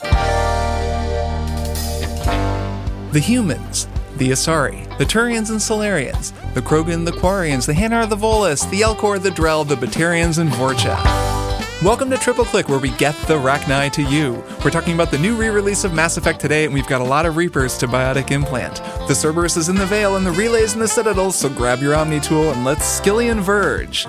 The humans, the Asari, the Turians and Salarians, the Krogan, the Quarians, the Hanar, the Volus, the Elcor, the Drell, the Batarians, and Vorcha. Welcome to Triple Click, where we get the Rachni to you. We're talking about the new re-release of Mass Effect today, and we've got a lot of Reapers to Biotic Implant. The Cerberus is in the Veil, and the Relays in the Citadel, so grab your Omni tool and let's Skyllian Verge.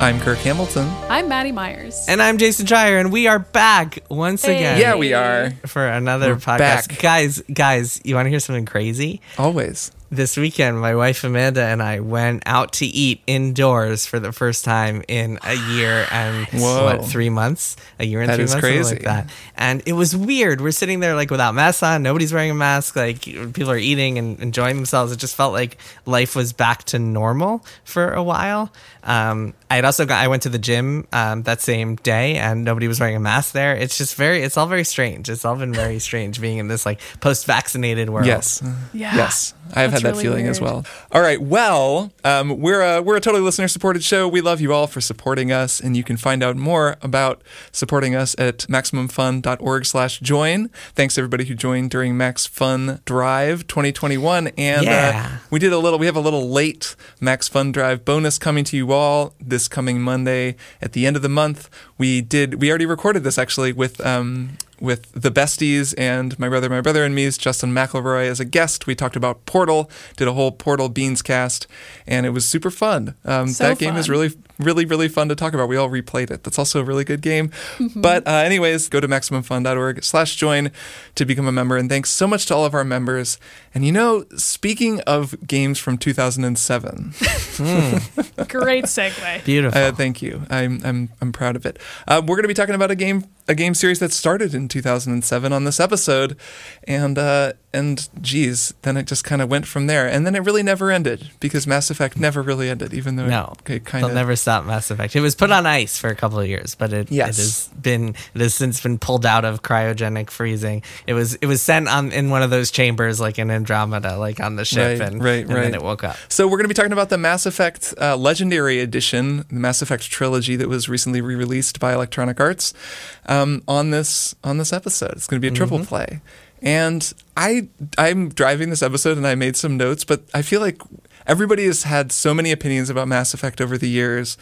I'm Kirk Hamilton. I'm Maddy Myers. And I'm Jason Schreier, and we are back once Hey. again. Yeah, we are. For another We're podcast. back. Guys, guys, you want to hear something crazy? Always. This weekend, my wife Amanda and I went out to eat indoors for the first time in a year and Whoa. what, three months? A year and That three is months? something crazy. Like that. And it was weird. We're sitting there like without masks on, nobody's wearing a mask, like people are eating and enjoying themselves. It just felt like life was back to normal for a while. Um, I had also got I went to the gym um, that same day and nobody was wearing a mask there. It's just very it's all very strange. It's all been very strange being in this like post vaccinated world. Yes. Yeah. Yes. I've had that really feeling as well. All right. Well, um, we're a, we're a totally listener supported show. We love you all for supporting us, and you can find out more about supporting us at maximumfun.org slash join. Thanks everybody who joined during Max Fun Drive 2021. And Yeah. uh, we did a little, we have a little late Max Fun Drive bonus coming to you all this coming Monday at the end of the month. We did, we already recorded this actually with, um, with the besties and my brother, my brother and me's Justin McElroy as a guest. We talked about Portal, did a whole Portal Beans cast, and it was super fun. Um, So that game is really, really, really fun to talk about. We all replayed it. That's also a really good game. But uh, anyways, go to maximumfun.org slash join to become a member. And thanks so much to all of our members. And you know, speaking of games from 2007, Great segue. Beautiful. uh, thank you. I'm I'm I'm proud of it. Uh, we're going to be talking about a game a game series that started in 2007 on this episode, and uh, and geez, then it just kind of went from there, and then it really never ended because Mass Effect never really ended, even though No, it kind of never stop Mass Effect. It was put on ice for a couple of years, but it, Yes. it has been it has since been pulled out of cryogenic freezing. It was it was sent on in one of those chambers like in Andromeda, like on the ship, Right, and, right, and right. then it woke up. So we're going to be talking about the Mass Effect uh, Legendary Edition, the Mass Effect trilogy that was recently re-released by Electronic Arts um, on this on this episode. It's going to be a triple play, and I I'm driving this episode and I made some notes, but I feel like everybody has had so many opinions about Mass Effect over the years.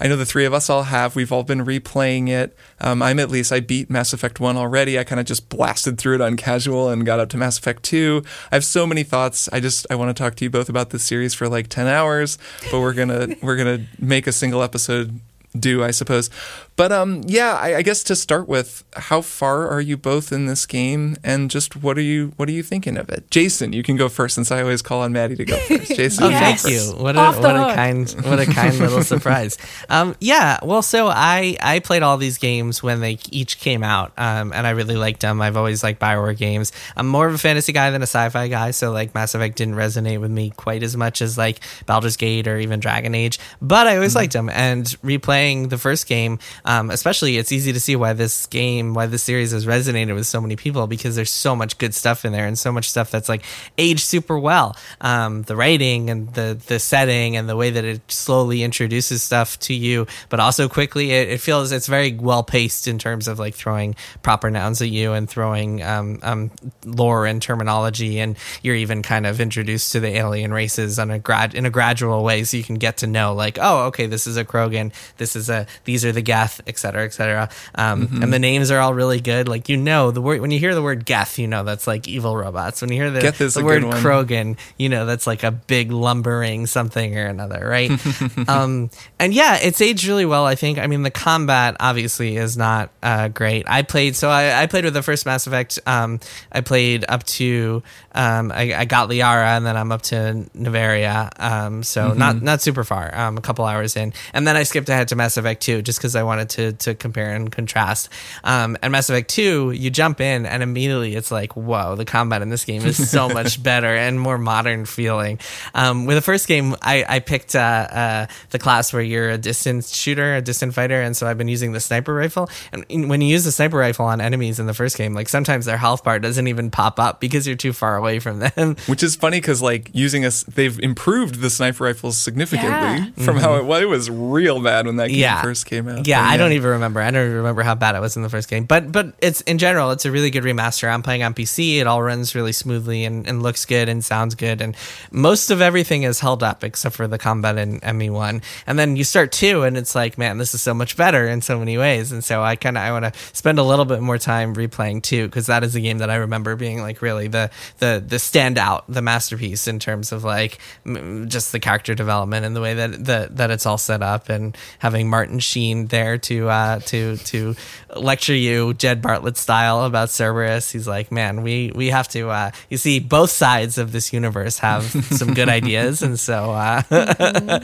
I know the three of us all have. We've all been replaying it. Um, I'm at least I beat Mass Effect One already. I kind of just blasted through it on casual and got up to Mass Effect Two. I have so many thoughts. I just I want to talk to you both about this series for like ten hours, but we're gonna we're gonna make a single episode do I suppose. But um, yeah, I, I guess to start with, how far are you both in this game, and just what are you what are you thinking of it? Jason, you can go first since I always call on Maddy to go first. Jason, Oh, you thank first. you! What a Off the what a kind what a kind little surprise. Um, yeah, well, so I I played all these games when they each came out, um, and I really liked them. I've always liked Bioware games. I'm more of a fantasy guy than a sci-fi guy, so like Mass Effect didn't resonate with me quite as much as like Baldur's Gate or even Dragon Age. But I always Mm-hmm. liked them, and replaying the first game, um, especially, it's easy to see why this game, why this series has resonated with so many people because there's so much good stuff in there and so much stuff that's like aged super well. Um, the writing and the the setting and the way that it slowly introduces stuff to you, but also quickly it, it feels it's very well paced in terms of like throwing proper nouns at you and throwing um, um, lore and terminology, and you're even kind of introduced to the alien races on a grad in a gradual way, so you can get to know like, oh, okay, this is a Krogan, this is a these are the Geth, et cetera, et cetera. Um, And the names are all really good. Like you know the word when you hear the word Geth, you know that's like evil robots. When you hear the, the word. Krogan, you know that's like a big lumbering something or another, right? um, and yeah, it's aged really well. I think. I mean, the combat obviously is not uh, great. I played so I, I played with the first Mass Effect. Um, I played up to um, I, I got Liara, and then I'm up to Noveria. Um, so not not super far. Um, a couple hours in, and then I skipped ahead to Mass Effect Two just because I wanted to to compare and contrast. Um, and Mass Effect Two, you jump in, and immediately it's like, whoa, the combat in this game is so much better and more modern feeling. Um, with the first game, I, I picked uh, uh, the class where you're a distance shooter, a distant fighter, and so I've been using the sniper rifle. And in- when you use the sniper rifle on enemies in the first game, like sometimes their health bar doesn't even pop up because you're too far away from them. Which is funny because like using us, they've improved the sniper rifles significantly Yeah. from how it was. It was real bad when that game yeah. first came out. Yeah, But I don't even remember. I don't even remember how bad it was in the first game. But but it's in general, it's a really good remaster. I'm playing on PC. It all runs really smoothly and, and looks good and sounds good. And most of everything is held up except for the combat in ME1. And then you start two, and it's like, man, this is so much better in so many ways. And so I kind of I want to spend a little bit more time replaying two because that is a game that I remember being like really the the the standout, the masterpiece in terms of like m- just the character development and the way that that that it's all set up and having Martin Sheen there to uh, to to lecture you Jed Bartlet style about Cerberus. He's like, man, we we have to. Uh, you see, both sides of this universe have some good ideas, and so uh,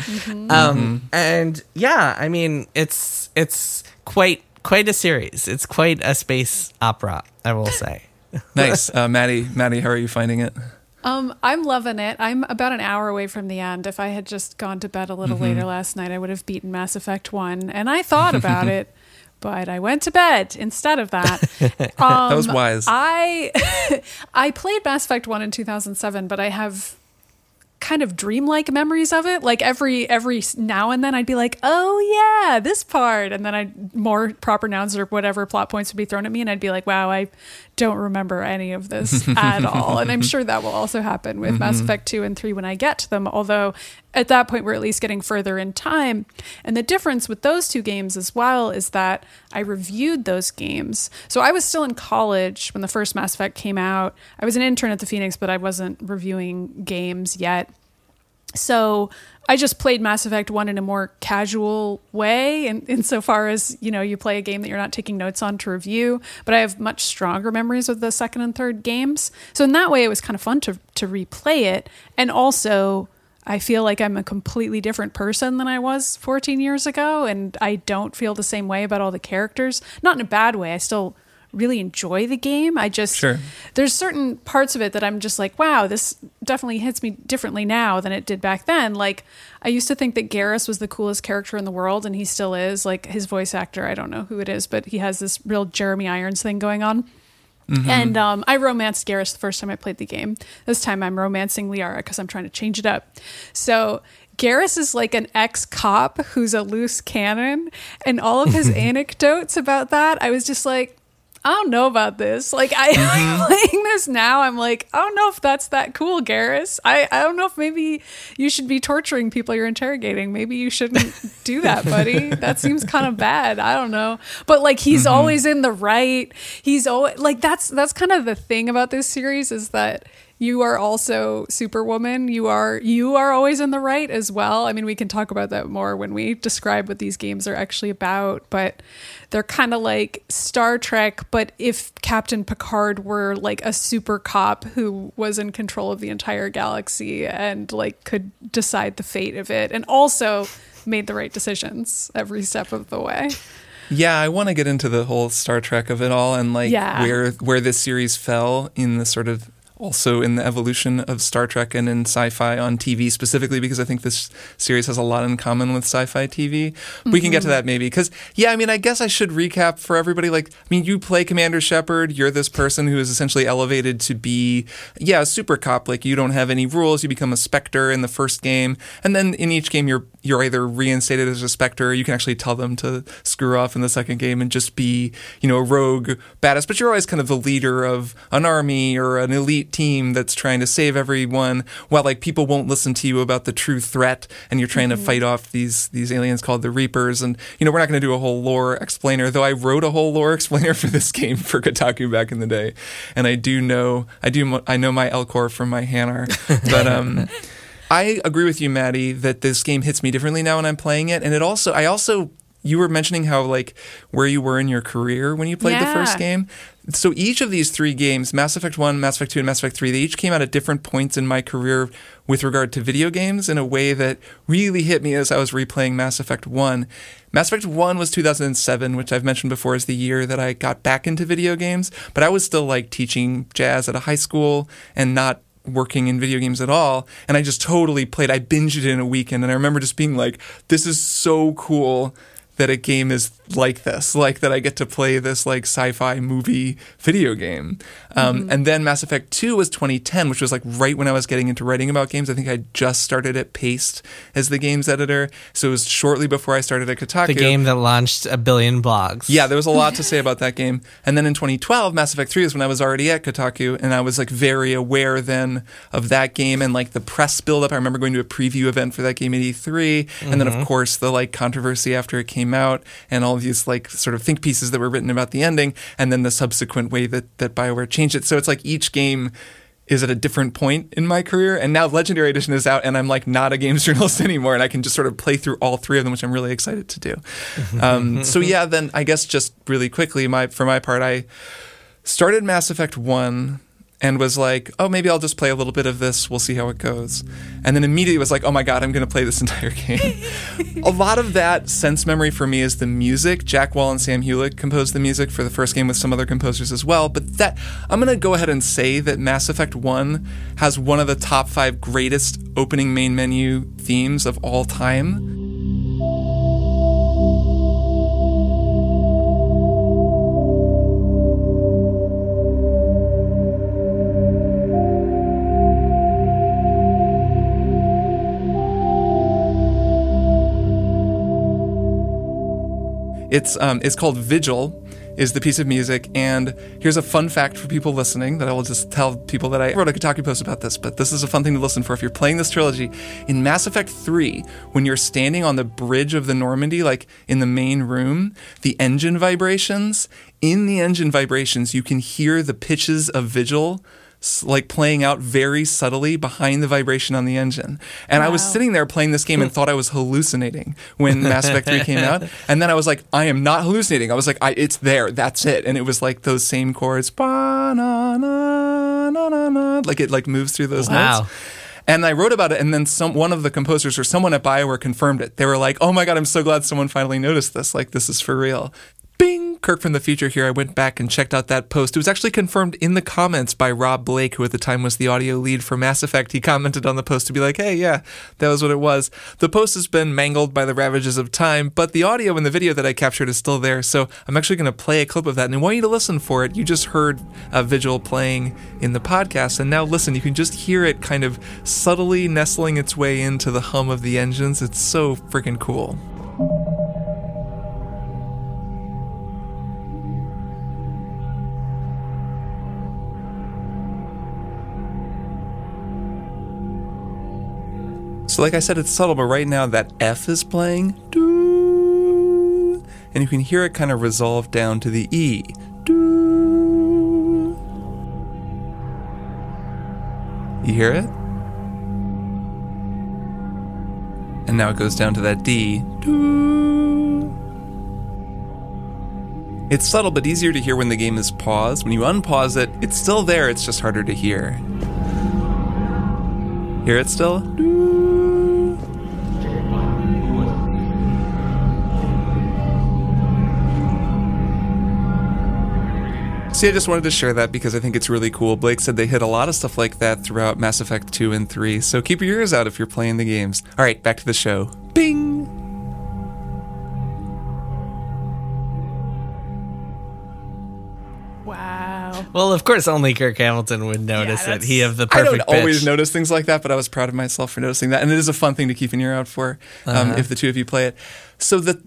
um, and yeah, I mean, it's it's quite quite a series. It's quite a space opera, I will say. nice, uh, Maddy. Maddy, how are you finding it? Um, I'm loving it. I'm about an hour away from the end. If I had just gone to bed a little later last night, I would have beaten Mass Effect 1. And I thought about it, but I went to bed instead of that. Um, That was wise. I I played Mass Effect 1 in 2007, but I have kind of dreamlike memories of it. Like every every now and then I'd be like, "Oh yeah, this part." And then I'd more proper nouns or whatever plot points would be thrown at me and I'd be like, "Wow, I don't remember any of this at all." And I'm sure that will also happen with Mass mm-hmm. Effect 2 and 3 when I get to them, although at that point we're at least getting further in time. And the difference with those two games as well is that I reviewed those games. So I was still in college when the first Mass Effect came out. I was an intern at the Phoenix, but I wasn't reviewing games yet. So I just played Mass Effect 1 in a more casual way, and in, insofar as, you know, you play a game that you're not taking notes on to review, but I have much stronger memories of the second and third games. So in that way, it was kind of fun to, to replay it. And also, I feel like I'm a completely different person than I was 14 years ago, and I don't feel the same way about all the characters. Not in a bad way. I still really enjoy the game. I just Sure. there's certain parts of it that I'm just like, wow, this definitely hits me differently now than it did back then. Like I used to think that Garrus was the coolest character in the world, and he still is. Like his voice actor, I don't know who it is, but he has this real Jeremy Irons thing going on. And um, I romanced Garrus the first time I played the game. This time I'm romancing Liara because I'm trying to change it up. So Garrus is like an ex cop who's a loose cannon, and all of his anecdotes about that, I was just like, I don't know about this. Like I Mm-hmm. playing this now, I'm like, I don't know if that's that cool, Garrus. I, I don't know if maybe you should be torturing people you're interrogating. Maybe you shouldn't do that, buddy. that seems kind of bad. I don't know. But like he's Mm-hmm. always in the right. He's always like that's that's kind of the thing about this series is that you are also superwoman. You are you are always in the right as well. I mean we can talk about that more when we describe what these games are actually about but they're kind of like star trek but if captain picard were like a super cop who was in control of the entire galaxy and like could decide the fate of it and also made the right decisions every step of the way. Yeah, I want to get into the whole Star Trek of it all and like Yeah. where where this series fell in the sort of also in the evolution of Star Trek and in sci-fi on TV specifically because I think this series has a lot in common with sci-fi TV. We can get to mm-hmm. that maybe because yeah, I mean I guess I should recap for everybody. Like I mean, you play Commander Shepard. You're this person who is essentially elevated to be yeah a super cop. Like you don't have any rules. You become a Spectre in the first game, and then in each game you're you're either reinstated as a Spectre. You can actually tell them to screw off in the second game and just be you know a rogue badass. But you're always kind of the leader of an army or an elite team that's trying to save everyone while like people won't listen to you about the true threat and you're trying to fight off these these aliens called the reapers and you know we're not going to do a whole lore explainer though i wrote a whole lore explainer for this game for kotaku back in the day and i do know i do i know my elcor from my hanar but um I agree with you, Maddy, that this game hits me differently now when I'm playing it. And it also, I also, you were mentioning how, like, where you were in your career when you played the first game. So each of these three games, Mass Effect 1, Mass Effect 2, and Mass Effect 3, they each came out at different points in my career with regard to video games in a way that really hit me as I was replaying Mass Effect 1. Mass Effect 1 was 2007, which I've mentioned before is the year that I got back into video games, but I was still like teaching jazz at a high school and not working in video games at all and I just totally played I binged it in a weekend and I remember just being like this is so cool that a game is like this, like that I get to play this like sci-fi movie video game. Um, Mm-hmm. And then Mass Effect 2 was 2010, which was like right when I was getting into writing about games. I think I just started at Paste as the games editor, so it was shortly before I started at Kotaku. The game that launched a billion blogs. Yeah, there was a lot to say about that game. And then in 2012, Mass Effect 3 is when I was already at Kotaku, and I was like very aware then of that game and like the press buildup. I remember going to a preview event for that game at E3, and then of course the like controversy after it came out, and all these like sort of think pieces that were written about the ending, and then the subsequent way that that Bioware changed it. So it's like each game is at a different point in my career. And now Legendary Edition is out, and I'm like not a games journalist anymore, and I can just sort of play through all three of them, which I'm really excited to do. Um, so yeah, then I guess just really quickly, my for my part, I started Mass Effect One and was like, oh, maybe I'll just play a little bit of this. We'll see how it goes. And then immediately was like, oh my God, I'm going to play this entire game. a lot of that sense memory for me is the music. Jack Wall and Sam Hulick composed the music for the first game with some other composers as well. But that, I'm going to go ahead and say that Mass Effect 1 has one of the top five greatest opening main menu themes of all time. It's um, it's called Vigil, is the piece of music. And here's a fun fact for people listening that I will just tell people that I wrote a Kotaku post about this, but this is a fun thing to listen for if you're playing this trilogy. In Mass Effect 3, when you're standing on the bridge of the Normandy, like in the main room, the engine vibrations, in the engine vibrations, you can hear the pitches of Vigil like playing out very subtly behind the vibration on the engine. And I was sitting there playing this game and thought I was hallucinating when Mass Effect 3 came out. And then I was like, I am not hallucinating. I was like, I, it's there. That's it. And it was like those same chords. Na, na, na, na, na, like it like moves through those Wow. notes. And I wrote about it, and then some one of the composers or someone at Bioware confirmed it. They were like, "Oh my god, I'm so glad someone finally noticed this. Like, this is for real." Kirk from the future here. I went back and checked out that post. It was actually confirmed in the comments by Rob Blake, who at the time was the audio lead for Mass Effect. He commented on the post to be like, hey, yeah, that was what it was. The post has been mangled by the ravages of time, but the audio and the video that I captured is still there. So I'm actually going to play a clip of that, and I want you to listen for it. You just heard a Vigil playing in the podcast, and now listen, you can just hear it kind of subtly nestling its way into the hum of the engines. It's so freaking cool. So, like I said, it's subtle, but right now that F is playing, doo, and you can hear it kind of resolve down to the E. Doo. You hear it? And now it goes down to that D. Doo. It's subtle, but easier to hear when the game is paused. When you unpause it, it's still there, it's just harder to hear. Hear it still? See, I just wanted to share that because I think it's really cool. Blake said they hit a lot of stuff like that throughout Mass Effect 2 and 3, so keep your ears out if you're playing the games. All right, back to the show. Bing! Wow. Well, of course, only Kirk Hamilton would notice it. that's- He of the perfect. I perfect don't always pitch. notice things like that, but I was proud of myself for noticing that, and it is a fun thing to keep an ear out for um, if the two of you play it. So the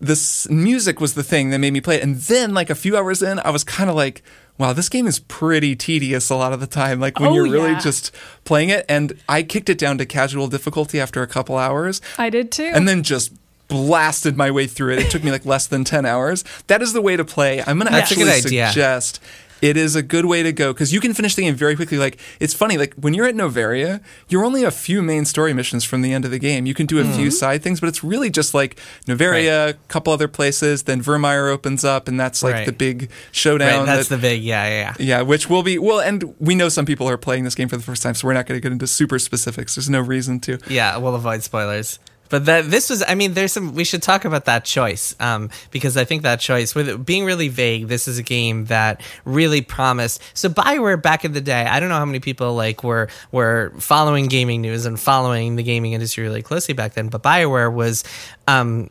this music was the thing that made me play it, and then like a few hours in, I was kind of like, "Wow, this game is pretty tedious a lot of the time." Like when Oh, you're really yeah. just playing it, and I kicked it down to casual difficulty after a couple hours, I did too. and then just blasted my way through it. It took me like less than 10 hours. That is the way to play. I'm going to That's a actually good idea. suggest it is a good way to go because you can finish the game very quickly. Like, it's funny, like when you're at Noveria, you're only a few main story missions from the end of the game. You can do a Mm-hmm. few side things, but it's really just like Noveria, a couple other places, then Virmire opens up, and that's like Right. the big showdown. Right, that's that- the big, yeah, yeah, yeah. yeah, which will be well, and we know some people are playing this game for the first time, so we're not going to get into super specifics. There's no reason to. Yeah, we'll avoid spoilers. But that this was, I mean, there's some. We should talk about that choice um, because I think that choice, with it being really vague, this is a game that really promised. So Bioware back in the day, I don't know how many people like were were following gaming news and following the gaming industry really closely back then, but Bioware was um,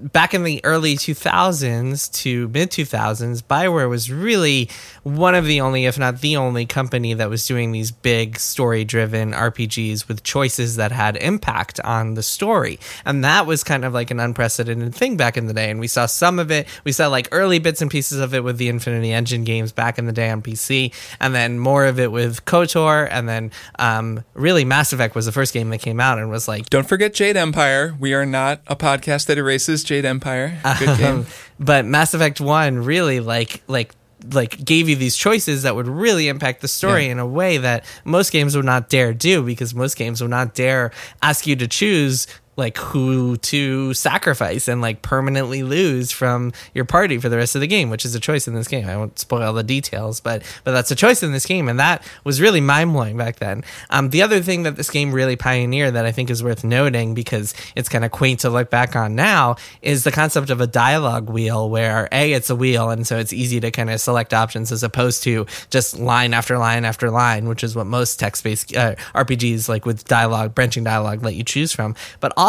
back in the early 2000s to mid 2000s, Bioware was really one of the only, if not the only, company that was doing these big story driven RPGs with choices that had impact on the story. And that was kind of like an unprecedented thing back in the day. And we saw some of it. We saw like early bits and pieces of it with the Infinity Engine games back in the day on PC, and then more of it with KOTOR. And then um, really, Mass Effect was the first game that came out and was like, Don't forget Jade Empire. We are not a podcast that erases Jade Empire. Good um, game. but Mass Effect 1 really like like like gave you these choices that would really impact the story Yeah. in a way that most games would not dare do because most games would not dare ask you to choose like who to sacrifice and like permanently lose from your party for the rest of the game, which is a choice in this game. I won't spoil the details, but but that's a choice in this game, and that was really mind blowing back then. Um, the other thing that this game really pioneered that I think is worth noting because it's kind of quaint to look back on now is the concept of a dialogue wheel, where a it's a wheel, and so it's easy to kind of select options as opposed to just line after line after line, which is what most text based uh, RPGs like with dialogue, branching dialogue, let you choose from. But also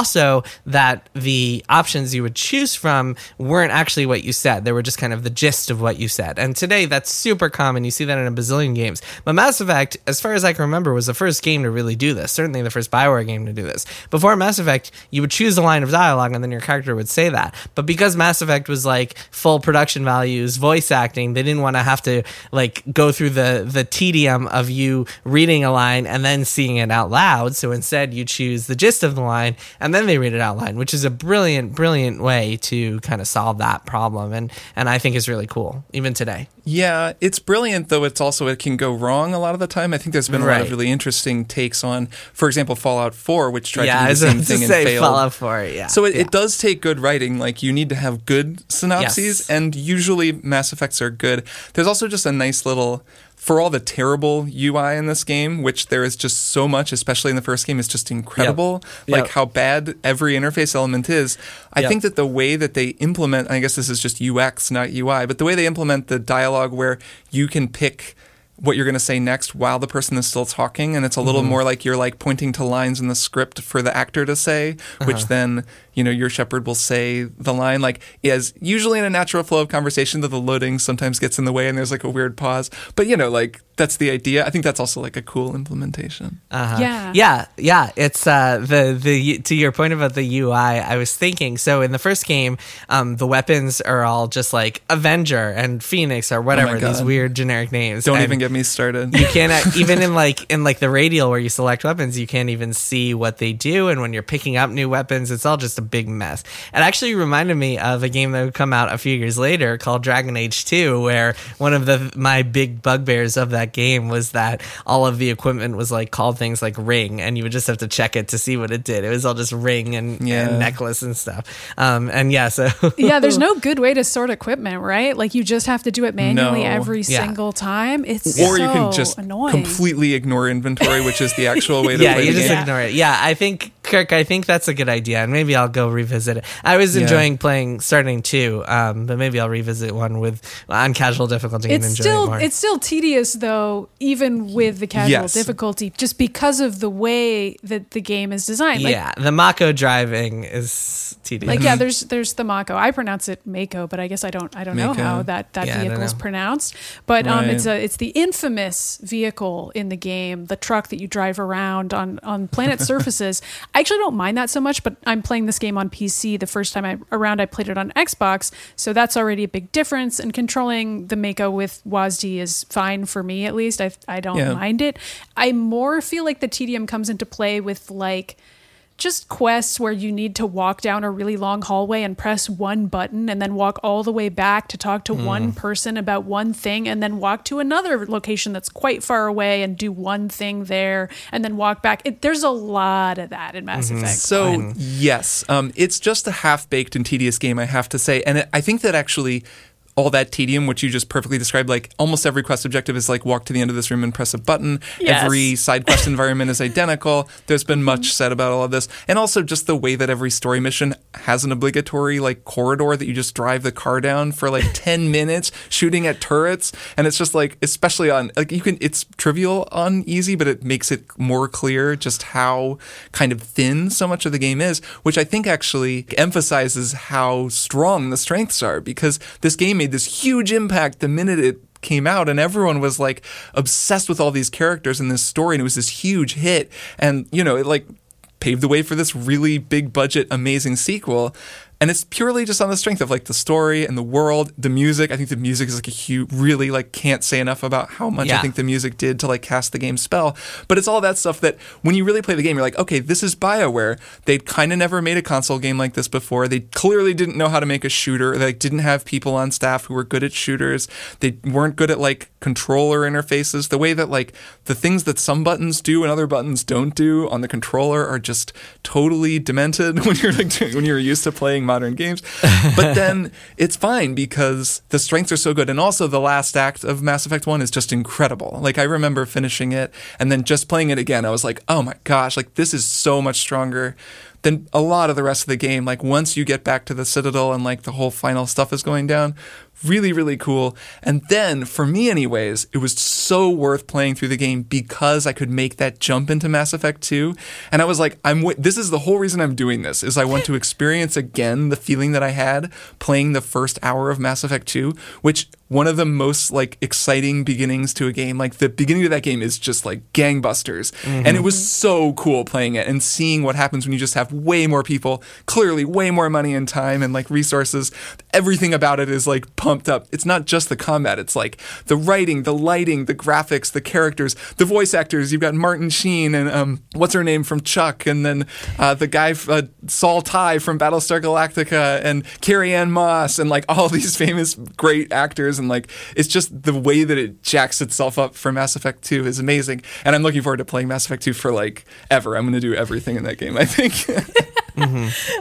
that the options you would choose from weren't actually what you said. They were just kind of the gist of what you said. And today that's super common. You see that in a bazillion games. But Mass Effect, as far as I can remember, was the first game to really do this. Certainly the first Bioware game to do this. Before Mass Effect, you would choose a line of dialogue and then your character would say that. But because Mass Effect was like full production values, voice acting, they didn't want to have to like go through the the tedium of you reading a line and then seeing it out loud. So instead you choose the gist of the line and then they read it out loud, which is a brilliant, brilliant way to kind of solve that problem. And and I think is really cool, even today. Yeah, it's brilliant, though it's also, it can go wrong a lot of the time. I think there's been a lot of really interesting takes on, for example, Fallout 4, which tried yeah, to do the same thing and failed. Fallout 4, yeah. So it, yeah. it does take good writing. Like you need to have good synopses, Yes. and usually Mass Effects are good. There's also just a nice little, for all the terrible UI in this game, which there is just so much, especially in the first game, is just incredible. Like Yep. how bad every interface element is. I Yep. think that the way that they implement, I guess this is just UX, not UI, but the way they implement the dialogue where you can pick what you're going to say next while the person is still talking and it's a little mm-hmm. more like you're like pointing to lines in the script for the actor to say which uh-huh. then you know your Shepard will say the line like is usually in a natural flow of conversation that the loading sometimes gets in the way and there's like a weird pause but you know like that's the idea i think that's also like a cool implementation Uh-huh. Yeah. yeah, yeah. It's uh, the the to your point about the UI. I was thinking. So in the first game, um, the weapons are all just like Avenger and Phoenix or whatever these weird generic names. don't And even get me started You can't even in like in like the radial where you select weapons, you can't even see what they do. And when you're picking up new weapons, it's all just a big mess. It actually reminded me of a game that would come out a few years later called Dragon Age Two, where one of the my big bugbears of that game was that all of the equipment was like called things like ring, and you would just have to check it to see what it did. It was all just ring and, Yeah. and necklace and stuff. Um, and yeah, so yeah, there's no good way to sort equipment, right? Like you just have to do it manually No. every Yeah. single time. It's or so you can just annoying. completely ignore inventory which is the actual way to yeah, play you the just game ignore it. Yeah, I think Kirk, I think that's a good idea, and maybe I'll go revisit it. I was Yeah. enjoying playing starting two, um, but maybe I'll revisit one with on casual difficulty and it's enjoy still it more. it's still tedious though, even with the casual Yes. difficulty, just because of the way that the game is designed. Like, yeah, the Mako driving is tedious. like yeah, there's there's the Mako. I pronounce it Mako, but I guess I don't I don't know how that that Yeah, vehicle is pronounced. But um, it's a it's the infamous vehicle in the game, the truck that you drive around on on planet surfaces. I actually don't mind that so much, but I'm playing this game on PC. The first time I around, I played it on Xbox, so that's already a big difference. And controlling the Mako with WASD is fine for me at least. I I don't Yeah. mind it. I more feel like the tedium comes into play with like just quests where you need to walk down a really long hallway and press one button and then walk all the way back to talk to one person about one thing and then walk to another location that's quite far away and do one thing there and then walk back. It, there's a lot of that in Mass Effect. So Fine. yes, um, it's just a half-baked and tedious game, I have to say, and it, I think that actually all that tedium, which you just perfectly described. Like almost every quest objective is like walk to the end of this room and press a button. Yes. Every side quest environment is identical. There's been much mm-hmm. said about all of this, and also just the way that every story mission has an obligatory like corridor that you just drive the car down for like 10 minutes shooting at turrets and it's just like especially on like you can it's trivial on easy but it makes it more clear just how kind of thin so much of the game is which i think actually emphasizes how strong the strengths are because this game made this huge impact the minute it came out and everyone was like obsessed with all these characters in this story and it was this huge hit. And you know it like paved the way for this really big budget amazing sequel and it's purely just on the strength of like the story and the world the music. I think the music is like a huge really like can't say enough about how much i think the music did to like cast the game spell. But it's all that stuff that when you really play the game you're like okay this is bioware. They'd kind of never made a console game like this before. They clearly didn't know how to make a shooter. They like, didn't have people on staff who were good at shooters. They weren't good at like controller interfaces. The way that like the things that some buttons do and other buttons don't do on the controller are just totally demented when you're like when you're used to playing modern games. But then it's fine because the strengths are so good. And also the last act of Mass Effect 1 is just incredible. Like I remember finishing it and then just playing it again. I was like oh my gosh like this is so much stronger than a lot of the rest of the game. Like once you get back to the Citadel and like the whole final stuff is going down really really cool. And then for me anyways it was so worth playing through the game because i could make that jump into mass effect 2 and i was like i'm wi- this is the whole reason i'm doing this is i want to experience again the feeling that i had playing the first hour of mass effect 2 which one of the most like exciting beginnings to a game like the beginning of that game is just like gangbusters. Mm-hmm. And it was so cool playing it and seeing what happens when you just have way more people clearly way more money and time and like resources. Everything about it is like pumped up. It's not just the combat it's like the writing the lighting the graphics the characters the voice actors. You've got martin sheen and um what's her name from chuck and then uh, the guy uh, saul tigh from battlestar galactica and carrie ann moss and like all these famous great actors and like it's just the way that it jacks itself up for mass effect 2 is amazing. And i'm looking forward to playing mass effect 2 for like ever. I'm going to do everything in that game i think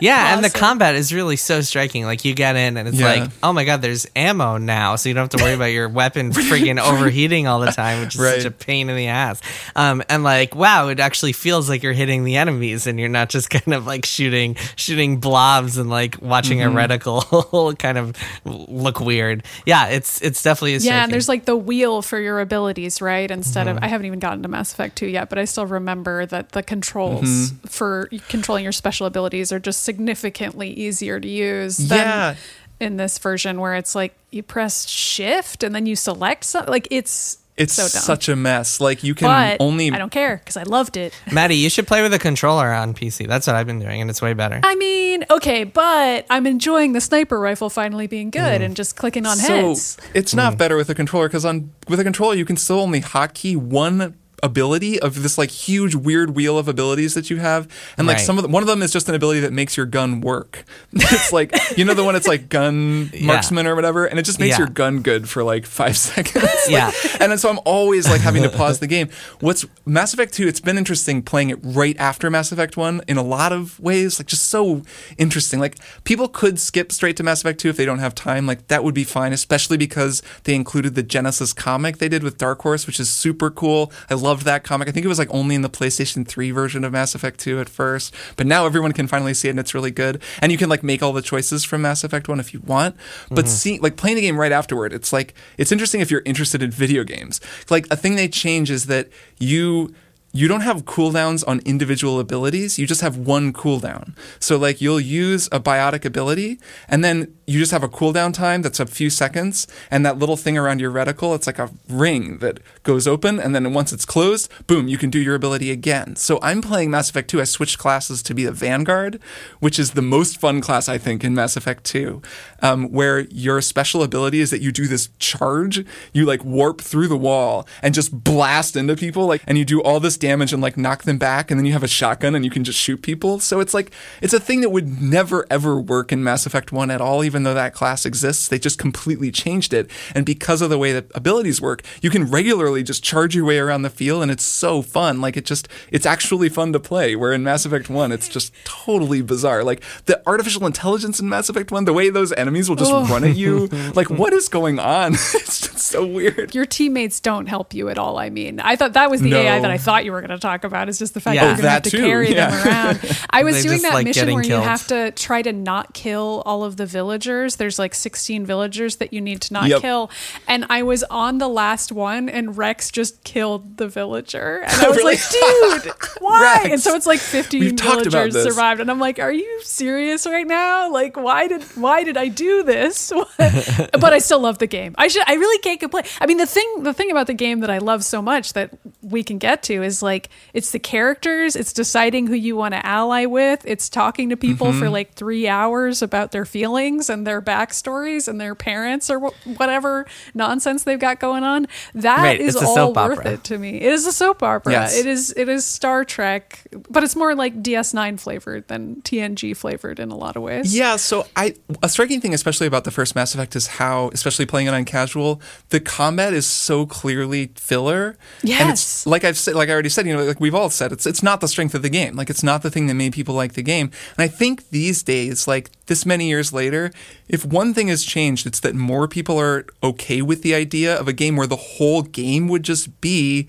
Yeah, and the combat is really so striking. Like you get in and it's Yeah. like, oh my god, there's ammo now, so you don't have to worry about your weapon freaking overheating all the time, which is Right. such a pain in the ass. Um, and like, wow, it actually feels like you're hitting the enemies, and you're not just kind of like shooting shooting blobs and like watching Mm-hmm. a reticle kind of look weird. Yeah, it's it's definitely a Yeah, striking. and there's like the wheel for your abilities, right? Instead Mm-hmm. of I haven't even gotten to Mass Effect 2 yet, but I still remember that the controls Mm-hmm. for controlling your special abilities are just significantly easier to use than Yeah. in this version where it's like you press shift and then you select something. Like it's it's so dumb. such a mess like you can but only I don't care because I loved it. Maddy, you should play with a controller on PC. That's what I've been doing, and it's way better. I mean, okay, but I'm enjoying the sniper rifle finally being good mm. and just clicking on heads. So it's not mm. better with a controller because on with a controller you can still only hotkey one ability of this like huge weird wheel of abilities that you have. And like Right. some of the, one of them is just an ability that makes your gun work. It's like you know the one it's like gun marksman or whatever? And it just makes Yeah. your gun good for like five seconds. Like, Yeah. and then so i'm always like having to pause the game. What's mass effect 2 it's been interesting playing it right after mass effect 1 in a lot of ways like just so interesting. Like people could skip straight to mass effect 2 if they don't have time. Like that would be fine especially because they included the genesis comic they did with dark horse which is super cool. I loved that comic. I think it was like only in the playstation 3 version of mass effect 2 at first but now everyone can finally see it and it's really good. And you can like make all the choices from mass effect 1 if you want but mm-hmm. see like playing the game right afterward it's like it's interesting if you're interested in video games. Like a thing they change is that you you don't have cooldowns on individual abilities. You just have one cooldown. So like you'll use a biotic ability and then you just have a cooldown time that's a few seconds and that little thing around your reticle, it's like a ring that goes open and then once it's closed, boom, you can do your ability again. So I'm playing Mass Effect 2. I switched classes to be the Vanguard, which is the most fun class I think in Mass Effect 2, um, where your special ability is that you do this charge, you like warp through the wall and just blast into people like and you do all this damage and like knock them back, and then you have a shotgun and you can just shoot people. So it's like it's a thing that would never ever work in Mass Effect One at all, even though that class exists. They just completely changed it, and because of the way that abilities work, you can regularly just charge your way around the field, and it's so fun. Like it just it's actually fun to play. Where in Mass Effect One, it's just totally bizarre. Like the artificial intelligence in Mass Effect One, the way those enemies will just Oh. run at you, like what is going on? it's just so weird. Your teammates don't help you at all. I mean, I thought that was the No. AI that I thought you were going to talk about. Is just the fact Yeah. that you're going to have to too, carry them around. I was doing just that like mission where killed. you have to try to not kill all of the villagers. There's like 16 villagers that you need to not Yep. kill, and I was on the last one, and Wrex just killed the villager, and I was Really? like, dude, why? Wrex. And so it's like 15 We've villagers survived, and I'm like, are you serious right now? Like, why did why did I do this? but I still love the game. I should I really can't complain. I mean the thing the thing about the game that I love so much that we can get to is like it's the characters, it's deciding who you want to ally with, it's talking to people Mm-hmm. for like 3 hours about their feelings and their backstories and their parents or wh- whatever nonsense they've got going on. That Right, is all worth opera. it to me. It is a soap opera. Yes. It is it is Star Trek, but it's more like DS9 flavored than TNG flavored in a lot of ways. Yeah, so I a striking thing, especially about the first Mass Effect, is how, especially playing it on casual, the combat is so clearly filler. and Yes. it's like I've said, like I already said, you know, like we've all said, it's it's not the strength of the game. Like it's not the thing that made people like the game. And I think these days, like this many years later, if one thing has changed, it's that more people are okay with the idea of a game where the whole game would just be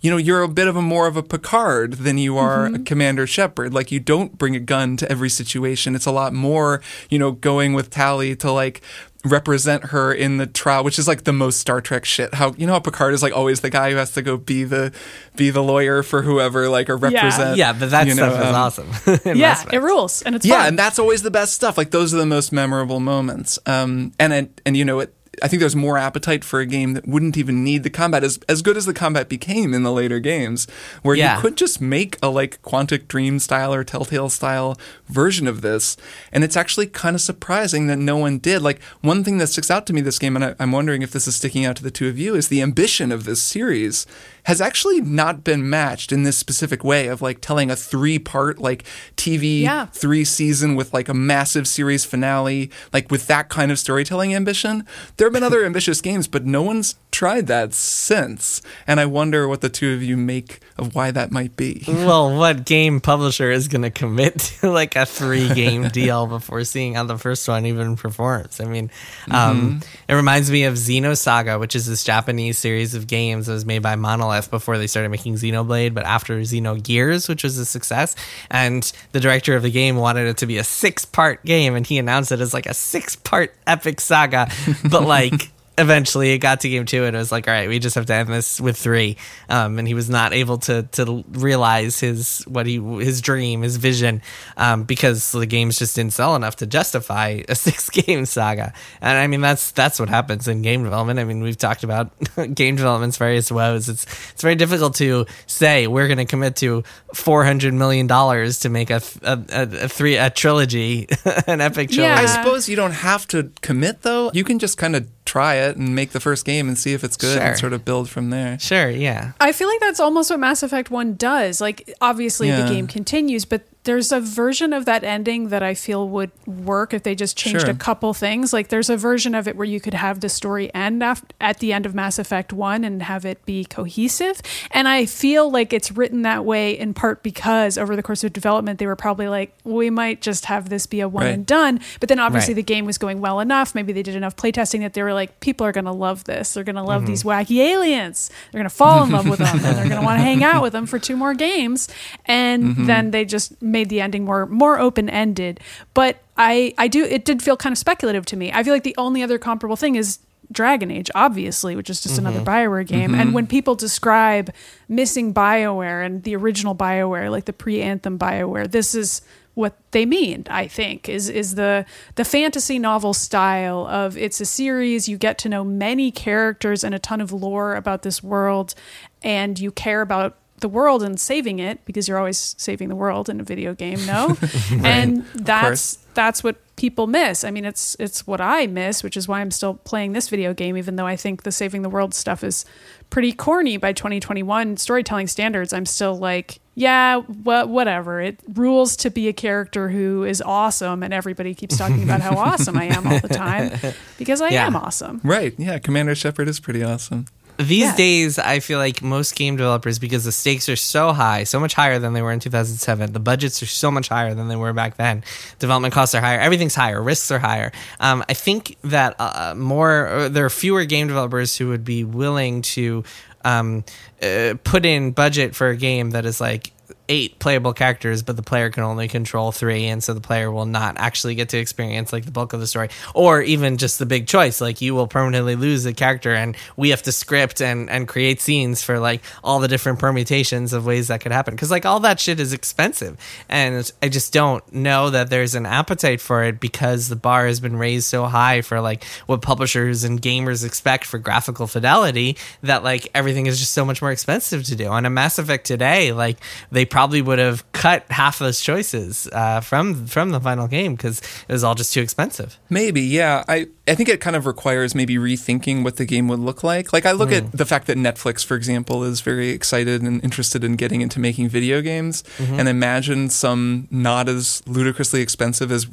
you know, you're a bit of a more of a Picard than you are a mm-hmm. Commander Shepard. Like you don't bring a gun to every situation. It's a lot more, you know, going with Tali to like represent her in the trial, which is like the most Star Trek shit. How you know how Picard is like always the guy who has to go be the be the lawyer for whoever, like or represent. Yeah, but that you know, stuff is um, awesome. Yeah, Mass it rules and it's yeah, fun. and that's always the best stuff. Like those are the most memorable moments. Um, and and, and you know, it, I think there's more appetite for a game that wouldn't even need the combat as as good as the combat became in the later games, where Yeah. you could just make a like Quantic Dream style or Telltale style version of this, and it's actually kind of surprising that no one did. Like one thing that sticks out to me this game, and I, I'm wondering if this is sticking out to the two of you, is the ambition of this series has actually not been matched in this specific way of like telling a three part like TV Yeah. three season with like a massive series finale, like with that kind of storytelling ambition. There have been other ambitious games, but no one's tried that since. And I wonder what the two of you make of why that might be. Well, what game publisher is going to commit to like a three game deal before seeing how the first one even performs? I mean, um, it reminds me of Xenosaga, which is this Japanese series of games that was made by Monolith before they started making Xenoblade, but after Xenogears, which was a success. And the director of the game wanted it to be a six part game, and he announced it as like a six part epic saga, but like. eventually it got to game two and it was like all right we just have to end this with three. Um, and he was not able to to realize his what he his dream his vision um, because the games just didn't sell enough to justify a six game saga. And i mean that's that's what happens in game development. I mean we've talked about game development's various woes. It's it's very difficult to say we're going to commit to 400 million dollars to make a, a, a, a three a trilogy an epic trilogy. Yeah. I suppose you don't have to commit though. You can just kind of try it and make the first game and see if it's good Sure. and sort of build from there. sure yeah I feel like that's almost what Mass Effect 1 does. Like, obviously, Yeah. the game continues, but there's a version of that ending that I feel would work if they just changed Sure. a couple things. Like, there's a version of it where you could have the story end af- at the end of Mass Effect 1 and have it be cohesive. And I feel like it's written that way in part because over the course of development, they were probably like, we might just have this be a one Right. and done. But then obviously Right. the game was going well enough. Maybe they did enough playtesting that they were like, people are going to love this. They're going to Mm-hmm. love these wacky aliens. They're going to fall in love with them and they're going to want to hang out with them for two more games. And Mm-hmm. then they just made the ending more more open ended. But I I do it did feel kind of speculative to me. I feel like the only other comparable thing is Dragon Age, obviously, which is just mm-hmm. another Bioware game. Mm-hmm. And when people describe missing Bioware and the original Bioware, like the pre-Anthem Bioware, this is what they mean i think is is the the fantasy novel style of it's a series you get to know many characters and a ton of lore about this world and you care about the world and saving it because you're always saving the world in a video game no and that's that's what people miss. I mean, it's it's what I miss, which is why I'm still playing this video game, even though I think the saving the world stuff is pretty corny by 2021 storytelling standards. I'm still like, yeah, wh- whatever. It rules to be a character who is awesome, and everybody keeps talking about how awesome I am all the time because I Yeah. am awesome. Right. Yeah. Commander Shepard is pretty awesome. These Yeah. days, I feel like most game developers, because the stakes are so high, so much higher than they were in 2007, the budgets are so much higher than they were back then, development costs are higher, everything's higher, risks are higher. Um, I think that uh, more, there are fewer game developers who would be willing to um, uh, put in budget for a game that is like eight playable characters, but the player can only control three, and so the player will not actually get to experience like the bulk of the story, or even just the big choice. Like you will permanently lose a character, and we have to script and and create scenes for like all the different permutations of ways that could happen. Because like all that shit is expensive, and I just don't know that there's an appetite for it because the bar has been raised so high for like what publishers and gamers expect for graphical fidelity that like everything is just so much more expensive to do. On a Mass Effect today, like they probably would have cut half of those choices uh, from from the final game because it was all just too expensive. Maybe, yeah. I, I think it kind of requires maybe rethinking what the game would look like. Like, I look at the fact that Netflix, for example, is very excited and interested in getting into making video games and imagine some not as ludicrously expensive as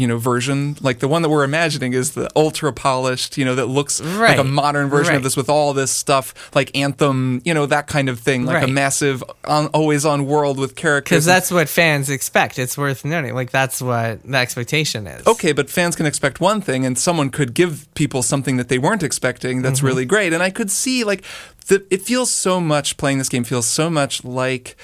you know version like the one that we're imagining is the ultra polished you know that looks like a modern version Right. of this with all this stuff like anthem you know that kind of thing like a massive on, always on world with characters Because that's what fans expect. It's worth noting. Like that's what the expectation is. okay, but fans can expect one thing, and someone could give people something that they weren't expecting. That's mm-hmm. really great, and I could see like the, it feels so much playing this game feels so much like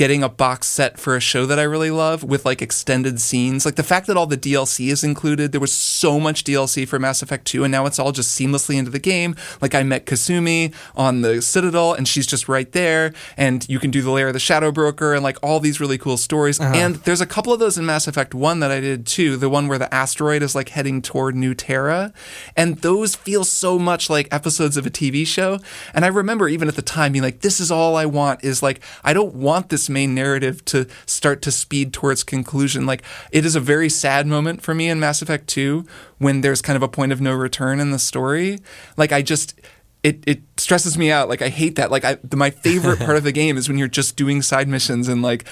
getting a box set for a show that I really love with like extended scenes. Like the fact that all the DLC is included. There was so much DLC for Mass Effect 2 and now it's all just seamlessly into the game. Like I met Kasumi on the Citadel and she's just right there and you can do the Lair of the Shadow Broker and like all these really cool stories. Uh-huh. And there's a couple of those in Mass Effect 1 that I did too. The one where the asteroid is like heading toward New Terra. And those feel so much like episodes of a TV show. And I remember even at the time being like, this is all I want is like, I don't want this main narrative to start to speed towards conclusion. Like, it is a very sad moment for me in Mass Effect 2 when there's kind of a point of no return in the story. Like, I just. It, it stresses me out. Like I hate that. Like I, the, my favorite part of the game is when you're just doing side missions and like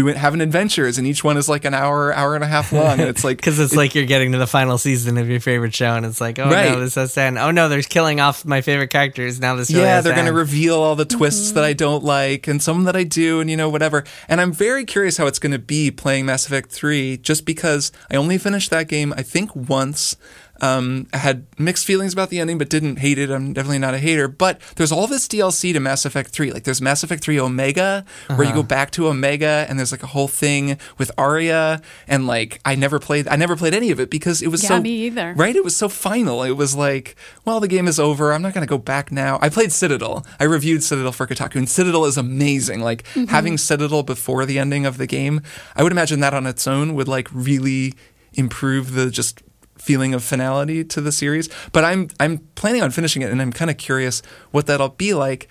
doing having adventures, and each one is like an hour, hour and a half long, and it's like Because it's like you're getting to the final season of your favorite show, and it's like, oh Right. no, this has to end. Oh no, they're killing off my favorite characters. Now this really yeah, they're going to reveal all the twists that I mm-hmm. don't like and some that I do, and you know, whatever. And I'm very curious how it's going to be playing Mass Effect 3 just because I only finished that game, I think, once. Um, I had mixed feelings about the ending, but didn't hate it. I'm definitely not a hater. But there's all this DLC to Mass Effect 3. Like there's Mass Effect 3 Omega, where you go back to Omega, and there's like a whole thing with Aria. And like I never played, I never played any of it because it was Yeah, so me either. right. It was so final. It was like, well, the game is over. I'm not going to go back now. I played Citadel. I reviewed Citadel for Kotaku, and Citadel is amazing. Like having Citadel before the ending of the game, I would imagine that on its own would like really improve the just feeling of finality to the series. But I'm I'm planning on finishing it, and I'm kind of curious what that'll be like.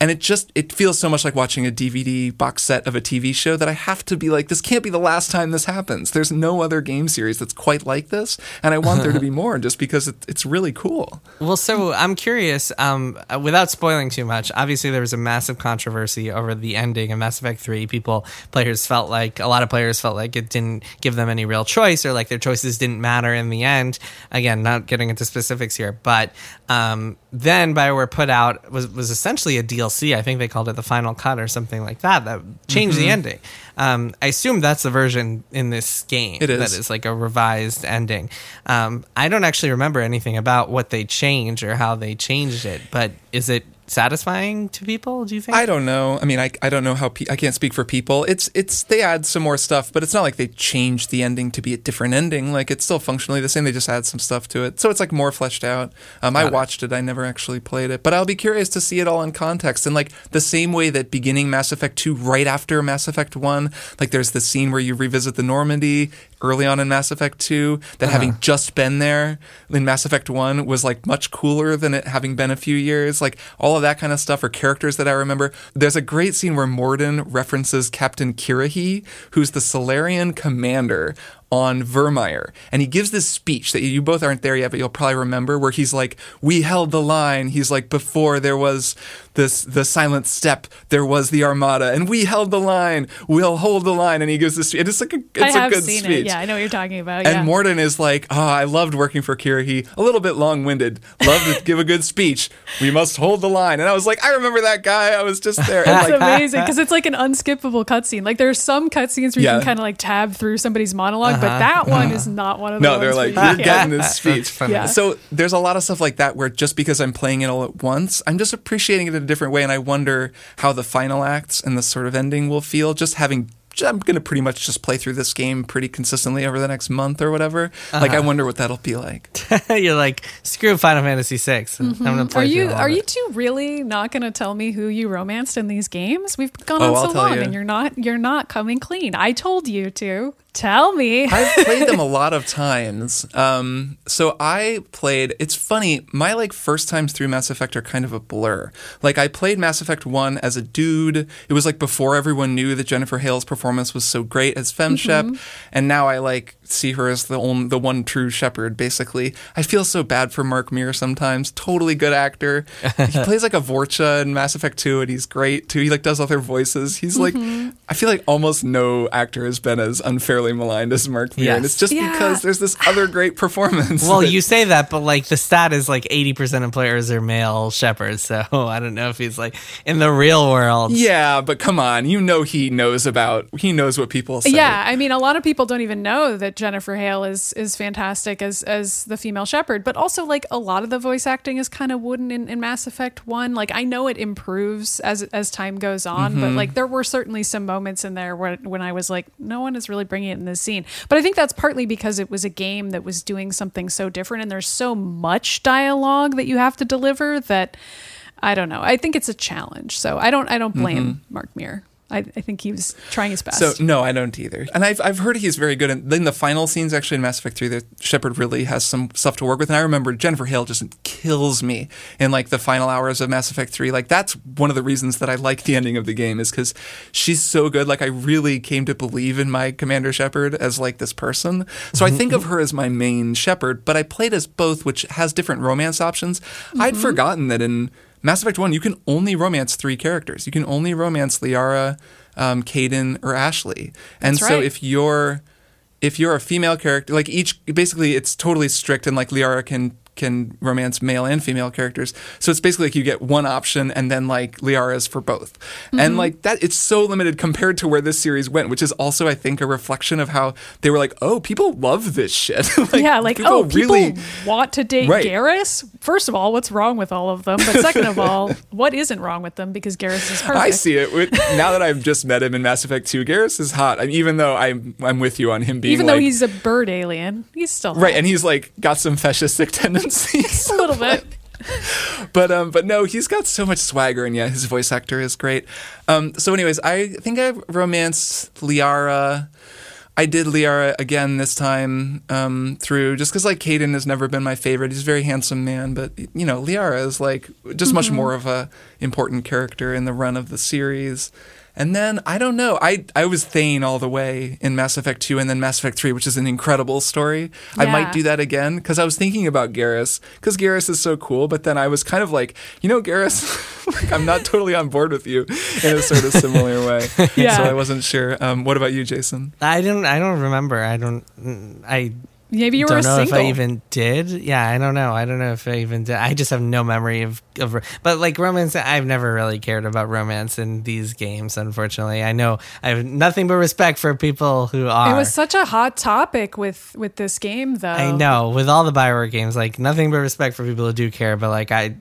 And it just it feels so much like watching a DVD box set of a TV show that I have to be like, this can't be the last time this happens. There's no other game series that's quite like this, and I want there to be more, just because it, it's really cool. Well, so I'm curious, um, without spoiling too much, obviously there was a massive controversy over the ending of Mass Effect 3. People, players felt like, a lot of players felt like it didn't give them any real choice or like their choices didn't matter in the end. Again, not getting into specifics here, but um, then BioWare put out, was, was essentially a DLC. I think they called it the final cut or something like that, that changed Mm-hmm. the ending. Um, I assume that's the version in this game It is. that is like a revised ending. Um, I don't actually remember anything about what they changed or how they changed it, but is it satisfying to people? Do you think? I don't know. I mean, I, I don't know how pe- I can't speak for people. It's it's they add some more stuff, but it's not like they changed the ending to be a different ending. Like it's still functionally the same. They just add some stuff to it, so it's like more fleshed out. Um, I Got it. watched it. I never actually played it, but I'll be curious to see it all in context. And like the same way that beginning Mass Effect Two, right after Mass Effect Like there's the scene where you revisit the Normandy early on in Mass Effect Two. That having uh-huh. just been there in Mass Effect One was like much cooler than it having been a few years. Like all of that kind of stuff, or characters that I remember. There's a great scene where Mordin references Captain Kirrahe, who's the Salarian commander on Virmire. And he gives this speech that you both aren't there yet, but you'll probably remember where he's like, We held the line. He's like, Before there was this the silent step, there was the armada, and we held the line. We'll hold the line. And he gives this it's like a it's I a have good seen speech. it. Yeah, I know what you're talking about. And yeah. Mordin is like, oh, I loved working for Kirrahe. A little bit long winded. Love to give a good speech. We must hold the line. And I was like, I remember that guy. I was just there. And It's like, amazing because it's like an unskippable cutscene. Like there's some cutscenes where Yeah. you can kind of like tab through somebody's monolog but uh-huh. that uh-huh. one is not one of the no, they're like, you're you getting this speech. funny. Yeah. So there's a lot of stuff like that where just because I'm playing it all at once, I'm just appreciating it in a different way. And I wonder how the final acts and the sort of ending will feel just having. I'm going to pretty much just play through this game pretty consistently over the next month or whatever. Like, Uh-huh. I wonder what that'll be like. You're like, screw Final Fantasy VI. I'm gonna play Are you are of you two really not going to tell me who you romanced in these games? We've gone Oh, on I'll so long you. and you're not you're not coming clean. I told you to. Tell me. I've played them a lot of times. Um, so I played. It's funny. My like first times through Mass Effect are kind of a blur. Like I played Mass Effect One as a dude. It was like before everyone knew that Jennifer Hale's performance was so great as FemShep, and now I like see her as the only, the one true Shepard. Basically, I feel so bad for Mark Meer sometimes. Totally good actor. he plays like a Vorcha in Mass Effect Two, and he's great too. He like does all their voices. He's like, mm-hmm. I feel like almost no actor has been as unfairly maligned as Mark Meer, and it's just Yeah. because there's this other great performance. Well, that- you say that, but like the stat is like 80% of players are male Shepards. So I don't know if he's like in the real world. yeah, but come on, you know he knows about he knows what people say. Yeah, I mean, a lot of people don't even know that Jennifer Hale is is fantastic as as the female Shepard, but also like a lot of the voice acting is kind of wooden in, in Mass Effect One. Like I know it improves as as time goes on, but mm-hmm. like there were certainly some moments in there where when I was like, no one is really bringing it in this scene. But I think that's partly because it was a game that was doing something so different, and there's so much dialogue that you have to deliver that. I don't know. I think it's a challenge. So I don't I don't blame mm-hmm. Mark Meer. I, I think he was trying his best. So no, I don't either. And I've I've heard he's very good. And then the final scenes actually in Mass Effect Three, that Shepard really has some stuff to work with. And I remember Jennifer Hale just kills me in like the final hours of Mass Effect Three. Like that's one of the reasons that I like the ending of the game is because she's so good. Like I really came to believe in my Commander Shepard as like this person. So I mm-hmm. think of her as my main Shepard. But I played as both, which has different romance options. I'd mm-hmm. forgotten that in Mass Effect 1, you can only romance three characters. You can only romance Liara, um, Kaidan, or Ashley. And so if you're if you're a female character, like each basically it's totally strict and like Liara can can romance male and female characters. So it's basically like you get one option and then like Liara's for both. Mm-hmm. And like that it's so limited compared to where this series went, which is also I think a reflection of how they were like, "Oh, people love this shit." like, yeah, like people oh, people really want to date Right. Garrus. First of all, what's wrong with all of them? But second of all, what isn't wrong with them? Because Garrus is perfect. I see it. With- now that I've just met him in Mass Effect 2, Garrus is hot. I mean, even though I'm I'm with you on him being Even though like, he's a bird alien, he's still right, hot. and he's like got some fascistic tendencies. a little bit. but um, but no, he's got so much swagger, and yeah, his voice actor is great. Um, so, anyways, I think I romanced Liara. I did Liara again this time um, through just because like Kaidan has never been my favorite. He's a very handsome man, but you know Liara is like just much more of a important character in the run of the series. And then I don't know. I I was Thane all the way in Mass Effect 2 and then Mass Effect 3, which is an incredible story. I might do that again because I was thinking about Garrus because Garrus is so cool. But then I was kind of like, you know, Garrus, like, I'm not totally on board with you in a sort of similar way. Yeah. So I wasn't sure. Um, what about you, Jason? I don't. I don't remember. I don't. I Maybe you were don't know single. if I even did. Yeah, I don't know. I don't know if I even did. I just have no memory of of. But like romance, I've never really cared about romance in these games. Unfortunately, I know I have nothing but respect for people who are. it was such a hot topic with with this game, though. I know with all the Bioware games, like nothing but respect for people who do care, but like I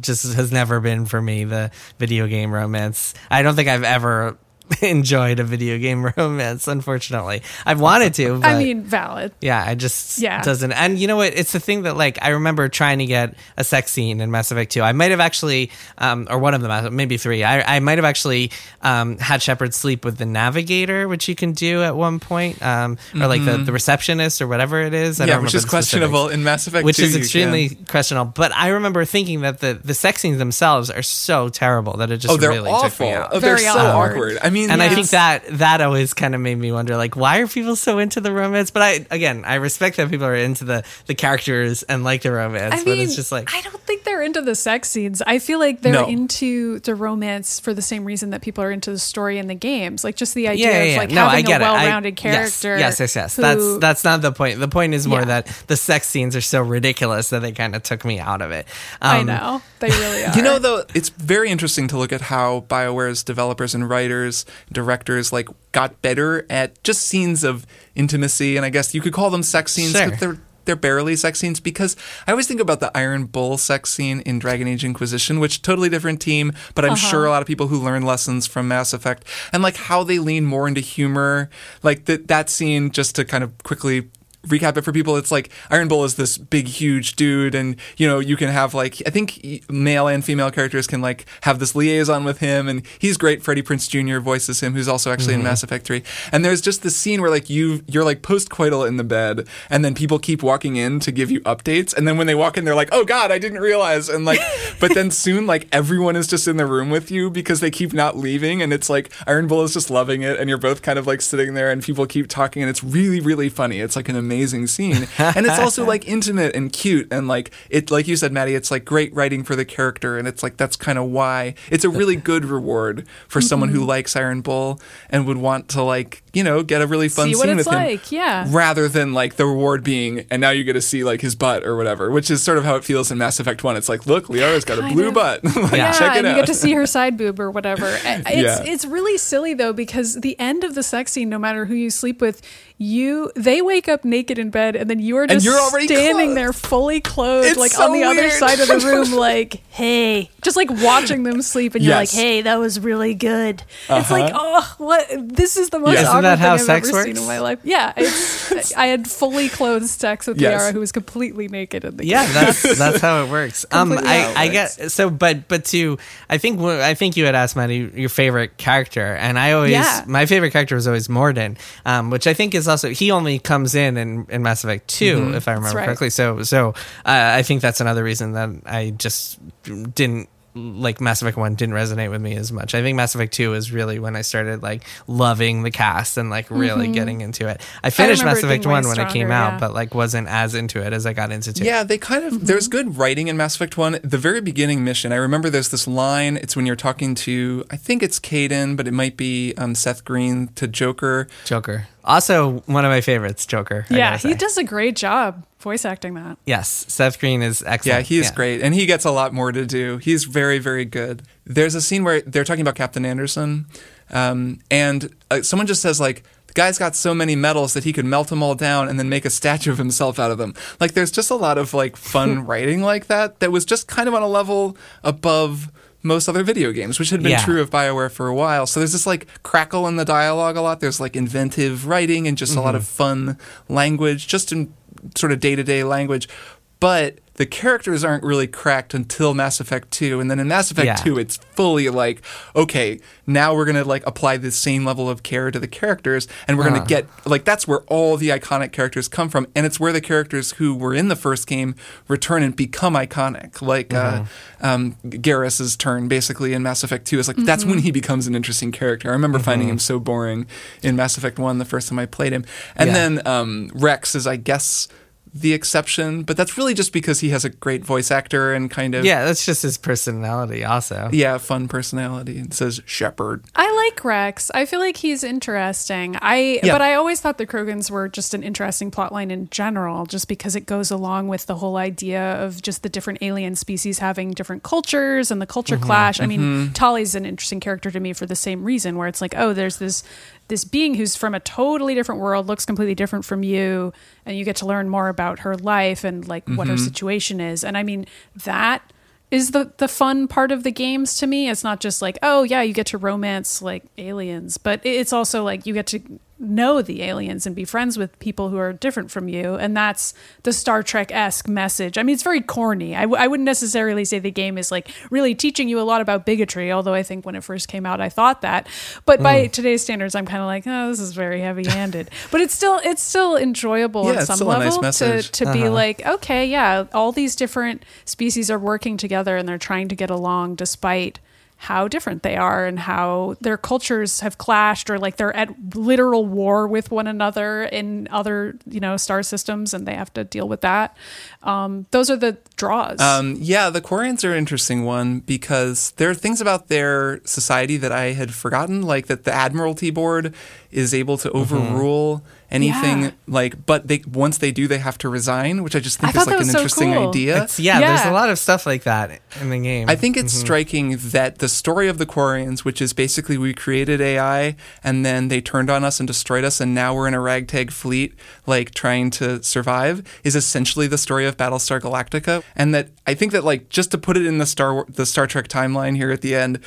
just has never been for me the video game romance. I don't think I've ever enjoyed a video game romance. Unfortunately, I've wanted to. But I mean, valid. yeah, I just Yeah. doesn't. And you know what? It's the thing that like I remember trying to get a sex scene in Mass Effect 2. I might have actually, um, or one of them, maybe three. I, I might have actually um, had Shepard sleep with the navigator, which you can do at one point, um, or like the, the receptionist or whatever it is. I Mm-hmm. yeah, don't which is questionable in Mass Effect which 2. is extremely can. questionable. But I remember thinking that the the sex scenes themselves are so terrible that it just Oh, they're really took awful. me out. Oh, they're Very so awkward. awkward. I mean, and I think that that always kind of made me wonder, like, why are people so into the romance? But I, again, I respect that people are into the the characters and like the romance, I but mean, it's just like, I don't think they're into the sex scenes. I feel like they're No. into the romance for the same reason that people are into the story in the games. Like just the idea yeah, yeah, yeah. of like no, I having get a well-rounded character. Yes, yes, yes. yes. who- That's that's not the point. The point is more Yeah. that the sex scenes are so ridiculous that they kind of took me out of it. I Um, know they really are. You know, though, it's very interesting to look at how BioWare's developers and writers, directors, like, got better at just scenes of intimacy, and I guess you could call them sex scenes, Sure. but they're they're barely sex scenes because I always think about the Iron Bull sex scene in Dragon Age Inquisition, which totally different team, but I'm sure uh-huh. a lot of people who learn lessons from Mass Effect and like how they lean more into humor, like that that scene. Just to kind of quickly recap it for people it's like iron bull is this big huge dude and you know you can have like i think male and female characters can like have this liaison with him and he's great. Freddie Prinze jr voices him who's also actually in mm-hmm. mass effect 3 and there's just this scene where like you you're like post-coital in the bed and then people keep walking in to give you updates and then when they walk in they're like oh god i didn't realize and like but then soon like everyone is just in the room with you because they keep not leaving and it's like iron bull is just loving it and you're both kind of like sitting there and people keep talking and it's really really funny. It's like an amazing scene and it's also like intimate and cute and like it like you said maddy it's like great writing for the character and it's like that's kind of why it's a really good reward for someone Mm-hmm. who likes iron bull and would want to like you know get a really fun See scene what it's with him like, yeah. rather than like the reward being and now you get to see like his butt or whatever which is sort of how it feels in mass effect 1 it's like look liara's got a blue of. butt like, yeah, check it and you get to see her side boob or whatever. It's Yeah. it's really silly though because the end of the sex scene, no matter who you sleep with, you they wake up naked in bed and then you are just you're already standing clothed. there fully clothed, It's like so on the other side of the room, like hey, just like watching them sleep, and you're like, Uh-huh. hey, that was really good. It's like oh, what? This is the most Yeah. Isn't awkward that how thing I've sex ever works? seen in my life. Yeah, it's I had fully clothed sex with Yes. Liara, who was completely naked in the yeah that's that's how it works um i how it i works. get so but but to i think wh- i think you had asked maddy your favorite character and i always Yeah. my favorite character was always mordin um which i think is also he only comes in in, in mass effect 2 if i remember right. correctly so so uh, i think that's another reason that i just didn't like Mass Effect 1 didn't resonate with me as much. I think Mass Effect 2 is really when I started like loving the cast and like really getting into it. I finished remember Mass Effect being way 1 when it came stronger, out, but like wasn't as into it as I got into 2. Yeah, they kind of there's good writing in Mass Effect 1. The very beginning mission, I remember there's this line, it's when you're talking to I think it's Kaidan, but it might be um, Seth Green to Joker. Joker. Also, one of my favorites, Joker. Yeah, he does a great job voice acting that. Yes, Seth Green is excellent. Yeah, excellent. he is great, and he gets a lot more to do. He's very, very good. There's a scene where they're talking about Captain Anderson, um, and uh, someone just says like, "The guy's got so many medals that he could melt them all down and then make a statue of himself out of them." Like, there's just a lot of like fun writing like that that was just kind of on a level above most other video games, which had been Yeah. true of BioWare for a while. So there's this like crackle in the dialogue a lot. There's like inventive writing and just a lot of fun language, just in sort of day to day language. But the characters aren't really cracked until Mass Effect 2. And then in Mass Effect Yeah. 2, it's fully like, okay, now we're going to like apply the same level of care to the characters. And we're going Uh-huh. to get, like, that's where all the iconic characters come from. And it's where the characters who were in the first game return and become iconic. Like, Mm-hmm. uh, um, Garrus's turn basically in Mass Effect 2 is like, that's when he becomes an interesting character. I remember finding Mm-hmm. him so boring in Mass Effect 1 the first time I played him. And Yeah. then um, Wrex is, I guess, the exception, but that's really just because he has a great voice actor and kind of Yeah, that's just his personality, also. yeah, fun personality. It says Shepard. I like Wrex. I feel like he's interesting. I Yeah. but I always thought the Krogans were just an interesting plotline in general, just because it goes along with the whole idea of just the different alien species having different cultures and the culture Mm-hmm. clash. I mean, Tali's an interesting character to me for the same reason, where it's like, oh, there's this this being who's from a totally different world, looks completely different from you, and you get to learn more about her life and like what her Mm-hmm. situation is. And I mean, that is the the fun part of the games to me. It's not just like, oh yeah, you get to romance like aliens, but it's also like you get to know the aliens and be friends with people who are different from you, and that's the Star Trek esque message. I mean, it's very corny. I, w- I wouldn't necessarily say the game is like really teaching you a lot about bigotry, although I think when it first came out, I thought that. But by Mm. today's standards, I'm kind of like, oh, this is very heavy handed. but it's still it's still enjoyable Yeah, at some a nice level to to be like, okay, yeah, all these different species are working together and they're trying to get along despite how different they are and how their cultures have clashed or like they're at literal war with one another in other you know star systems and they have to deal with that. Um, those are the draws. Um, yeah, the Quarians are an interesting one because there are things about their society that I had forgotten, like that the Admiralty Board is able to overrule anything. Yeah. Like, but they once they do, they have to resign, which I just think I is like an so interesting cool. idea. It's, yeah, there's a lot of stuff like that in the game. I think it's mm-hmm. striking that the story of the Quarians, which is basically we created AI and then they turned on us and destroyed us, and now we're in a ragtag fleet, like trying to survive, is essentially the story of Battlestar Galactica. And that I think that like just to put it in the Star the Star Trek timeline here at the end,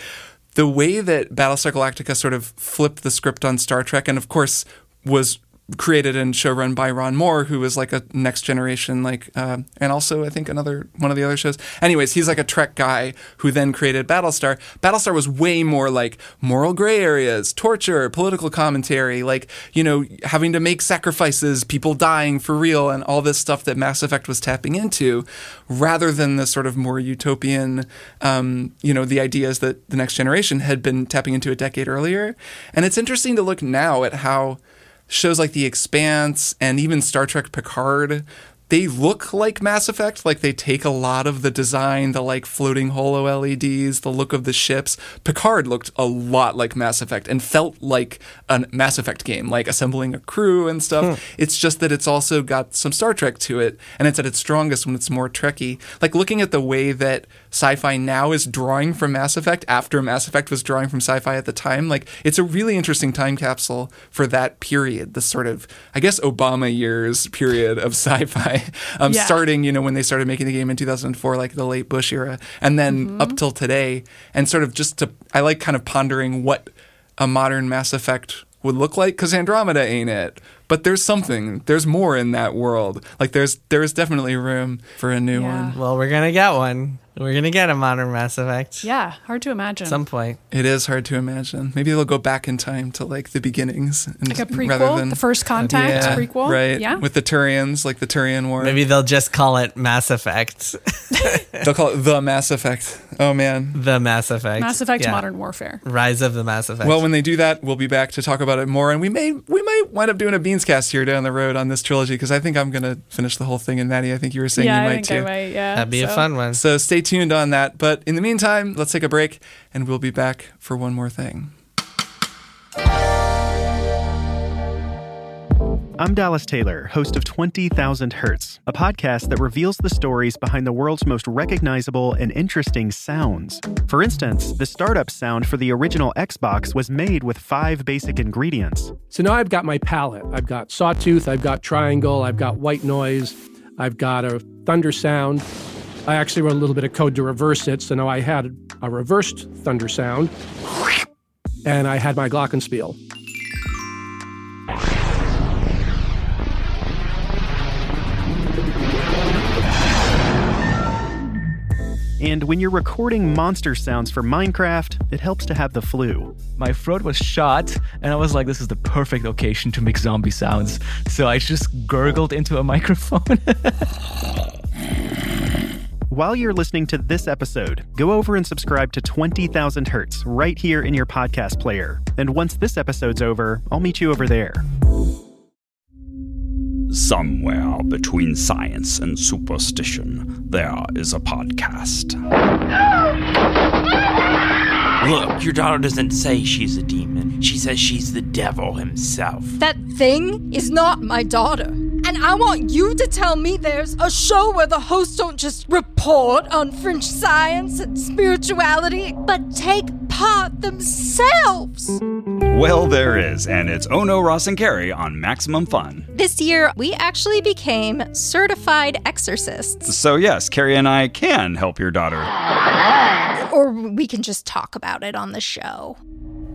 the way that Battlestar Galactica sort of flipped the script on Star Trek, and of course was created and showrun by Ron Moore, who was like a next generation, like, uh, and also I think another one of the other shows. Anyways, he's like a Trek guy who then created Battlestar. Battlestar was way more like moral gray areas, torture, political commentary, like you know having to make sacrifices, people dying for real, and all this stuff that Mass Effect was tapping into, rather than the sort of more utopian, um, you know, the ideas that the next generation had been tapping into a decade earlier. And it's interesting to look now at how shows like The Expanse and even Star Trek Picard, they look like Mass Effect. Like they take a lot of the design, the like floating holo LEDs, the look of the ships. Picard looked a lot like Mass Effect and felt like a Mass Effect game, like assembling a crew and stuff. Hmm. It's just that it's also got some Star Trek to it, and it's at its strongest when it's more Trekky. Like looking at the way that sci-fi now is drawing from Mass Effect after Mass Effect was drawing from sci-fi at the time. Like it's a really interesting time capsule for that period, the sort of I guess Obama years period of sci-fi, um, Yeah. starting you know when they started making the game in 2004, like the late Bush era, and then up till today, and sort of just to I like kind of pondering what a modern Mass Effect would look like because Andromeda ain't it. But there's something, there's more in that world. Like there's there's definitely room for a new Yeah. one. well, we're gonna get one. We're gonna get a modern Mass Effect. yeah hard to imagine At some point. It is hard to imagine. Maybe they'll go back in time to like the beginnings, and like a rather than the first contact yeah, prequel right? yeah with the Turians, like the Turian War. Maybe they'll just call it Mass Effect. they'll call it the Mass Effect. Oh man. the Mass Effect. mass effect Yeah. modern warfare Rise of the Mass Effect. Well, when they do that, we'll be back to talk about it more, and we may we might wind up doing a beans cast here down the road on this trilogy because I think I'm gonna finish the whole thing. And Maddy, I think you were saying yeah you i might think too. i might yeah That'd be a fun one. So stay tuned on that. But in the meantime, let's take a break, and we'll be back for one more thing. I'm Dallas Taylor, host of 20,000 Hertz, a podcast that reveals the stories behind the world's most recognizable and interesting sounds. For instance, the startup sound for the original Xbox was made with five basic ingredients. So now I've got my palette. I've got sawtooth, I've got triangle, I've got white noise, I've got a thunder sound. I actually wrote a little bit of code to reverse it, so now I had a reversed thunder sound, and I had my glockenspiel. And when you're recording monster sounds for Minecraft, it helps to have the flu. my throat was shot and i was like this is the perfect location to make zombie sounds so i just gurgled into a microphone While you're listening to this episode, go over and subscribe to 20,000 Hertz right here in your podcast player. And once this episode's over, I'll meet you over there. Somewhere between science and superstition, there is a podcast. Look, your daughter doesn't say she's a demon. She says she's the devil himself. That thing is not my daughter. And I want you to tell me there's a show where the hosts don't just report on fringe science and spirituality, but take part themselves. Well, there is, and it's Ono, Ross, and Carrie on Maximum Fun. This year, we actually became certified exorcists. So, yes, Carrie and I can help your daughter. Or we can just talk about it on the show.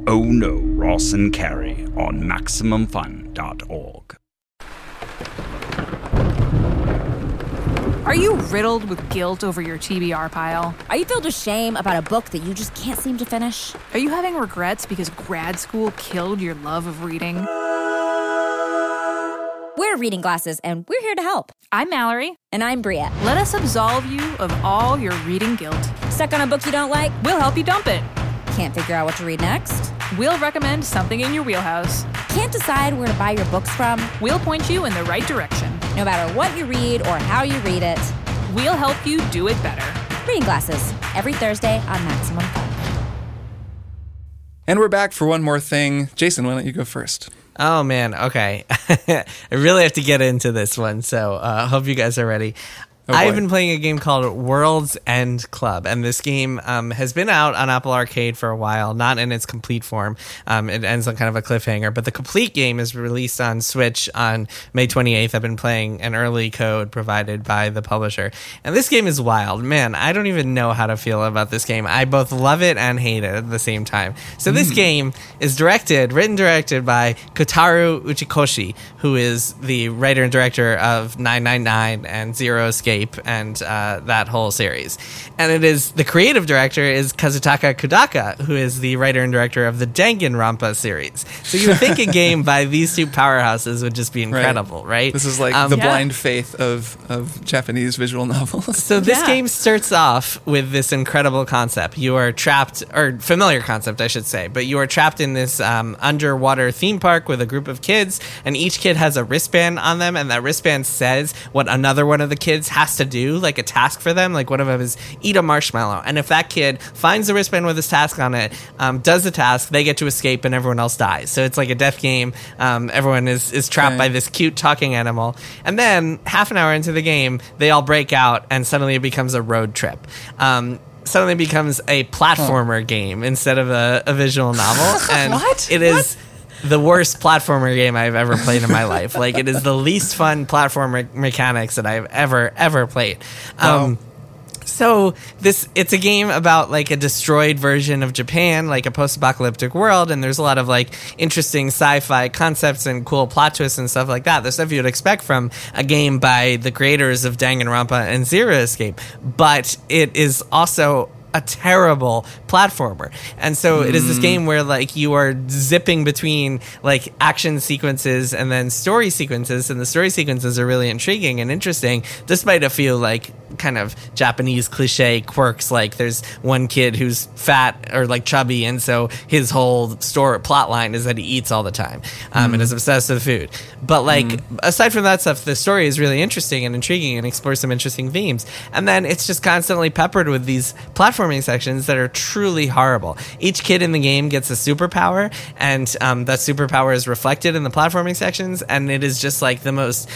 Oh no, Ross and Carrie on MaximumFun.org. Are you riddled with guilt over your TBR pile? Are you filled with shame about a book that you just can't seem to finish? Are you having regrets because grad school killed your love of reading? We're Reading Glasses, and we're here to help. I'm Mallory. And I'm Bria. Let us absolve you of all your reading guilt. Stuck on a book you don't like? We'll help you dump it. Can't figure out what to read next? We'll recommend something in your wheelhouse. Can't decide where to buy your books from? We'll point you in the right direction. No matter what you read or how you read it, We'll help you do it better. Reading Glasses, every Thursday on Maximum Fun. And we're back for one more thing. Jason, why don't you go first? Oh man, okay. I really have to get into this one, so I uh, hope you guys are ready. Oh, I've boy. been playing a game called World's End Club, and this game um, has been out on Apple Arcade for a while, not in its complete form. Um, it ends on kind of a cliffhanger, but the complete game is released on Switch on May 28th. I've been playing an early code provided by the publisher, and this game is wild. Man, I don't even know how to feel about this game. I both love it and hate it at the same time. So this game is directed, written directed by Kotaro Uchikoshi, who is the writer and director of 999 and Zero Escape and uh, that whole series. And it is the creative director is Kazutaka Kodaka, who is the writer and director of the Danganronpa series. So you would think a game by these two powerhouses would just be incredible, right? This is like Um, the Yeah. blind faith of, of Japanese visual novels. So this Yeah. game starts off with this incredible concept. You are trapped, or familiar concept, I should say, but you are trapped in this um, underwater theme park with a group of kids, and each kid has a wristband on them, and that wristband says what another one of the kids has to do, like a task for them. Like one of them is eat a marshmallow, and if that kid finds the wristband with his task on it, um, does the task, they get to escape, and everyone else dies. So it's like a death game. Um, everyone is is trapped by this cute talking animal, and then half an hour into the game, they all break out, and suddenly it becomes a road trip. Um, suddenly becomes a platformer game instead of a, a visual novel, and What? it is the worst platformer game I've ever played in my life. Like it is the least fun platformer mechanics that I've ever ever played. Um, so this it's a game about like a destroyed version of Japan, like a post-apocalyptic world, and there's a lot of like interesting sci-fi concepts and cool plot twists and stuff like that. The stuff you'd expect from a game by the creators of Danganronpa and Zero Escape, but it is also a terrible platformer. And so it is this mm. game where like you are zipping between like action sequences and then story sequences and the story sequences are really intriguing and interesting despite a few like kind of Japanese cliche quirks like there's one kid who's fat or like chubby and so his whole story plot line is that he eats all the time um, and mm. is obsessed with food. But like mm. aside from that stuff the story is really interesting and intriguing and explores some interesting themes. And then it's just constantly peppered with these platforming sections that are truly horrible. Each kid in the game gets a superpower, and um, that superpower is reflected in the platforming sections, and it is just like the most.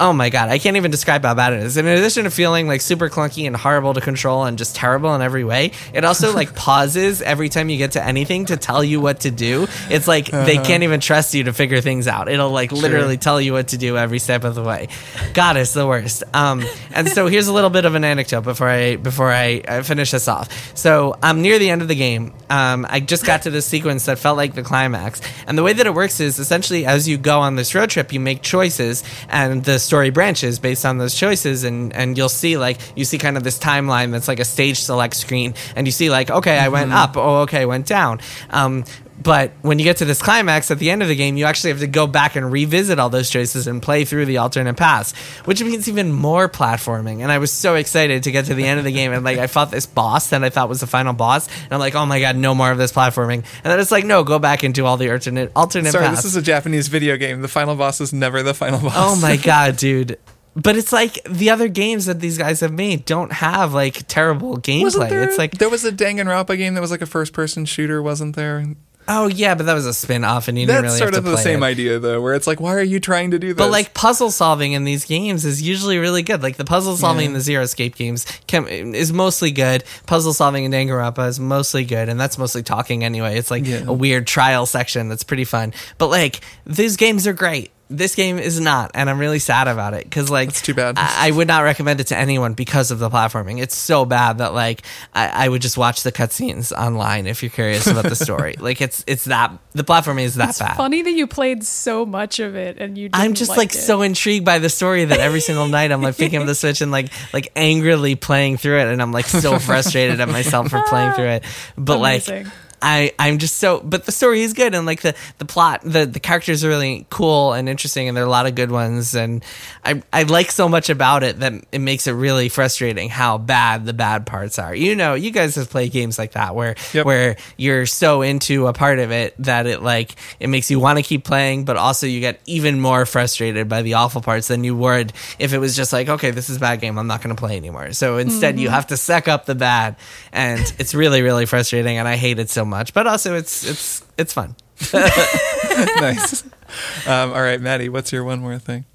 Oh my god, I can't even describe how bad it is. In addition to feeling like super clunky and horrible to control and just terrible in every way, it also like pauses every time you get to anything to tell you what to do. It's like they can't even trust you to figure things out. It'll like literally tell you what to do every step of the way. God, it's the worst. Um, and so here's a little bit of an anecdote before I before I, I finish this off. So I'm near the end of the game. Um, I just got to this sequence that felt like the climax, and the way that it works is essentially as you go on this road trip, you make choices, and the story branches based on those choices, and and you'll see like you see kind of this timeline that's like a stage select screen, and you see like okay, I went up, oh okay, I went down. Um, but when you get to this climax at the end of the game, you actually have to go back and revisit all those choices and play through the alternate paths, which means even more platforming. And I was so excited to get to the end of the game, and like I fought this boss that I thought was the final boss, and I'm like, oh my god, no more of this platforming. And then it's like, no, go back and do all the alternate alternate Sorry, paths. this is a Japanese video game. The final boss is never the final boss. Oh my god, dude. But it's like the other games that these guys have made don't have like terrible gameplay. There, It's like there was a Danganronpa game that was like a first-person shooter, wasn't there? Oh yeah, but that was a spin-off and you didn't That's really sort of the same it. idea, though, where it's like, why are you trying to do this? But like puzzle solving in these games is usually really good. Like the puzzle solving in the Zero Escape games can, is mostly good. Puzzle solving in Danganronpa is mostly good, and that's mostly talking anyway. It's like Yeah. a weird trial section that's pretty fun. But like these games are great. This game is not, and I'm really sad about it because like it's too bad. I, I would not recommend it to anyone because of the platforming. It's so bad that like I, I would just watch the cutscenes online if you're curious about the story. like it's it's that the platforming is that It's bad. funny that you played so much of it and you. I'm just like, like it. so intrigued by the story that every single night I'm like picking up the switch and like like angrily playing through it, and I'm like so frustrated at myself for playing through it. But Amazing. like I I'm just so but the story is good and like the the plot the the characters are really cool and interesting and there are a lot of good ones and I I like so much about it that it makes it really frustrating how bad the bad parts are. You know, you guys have played games like that where Yep. where you're so into a part of it that it like it makes you want to keep playing but also you get even more frustrated by the awful parts than you would if it was just like okay this is a bad game I'm not going to play anymore. So instead you Mhm. have to suck up the bad and it's really really frustrating and I hate it so much but also it's it's it's fun. nice. Um, all right, Maddy, what's your one more thing?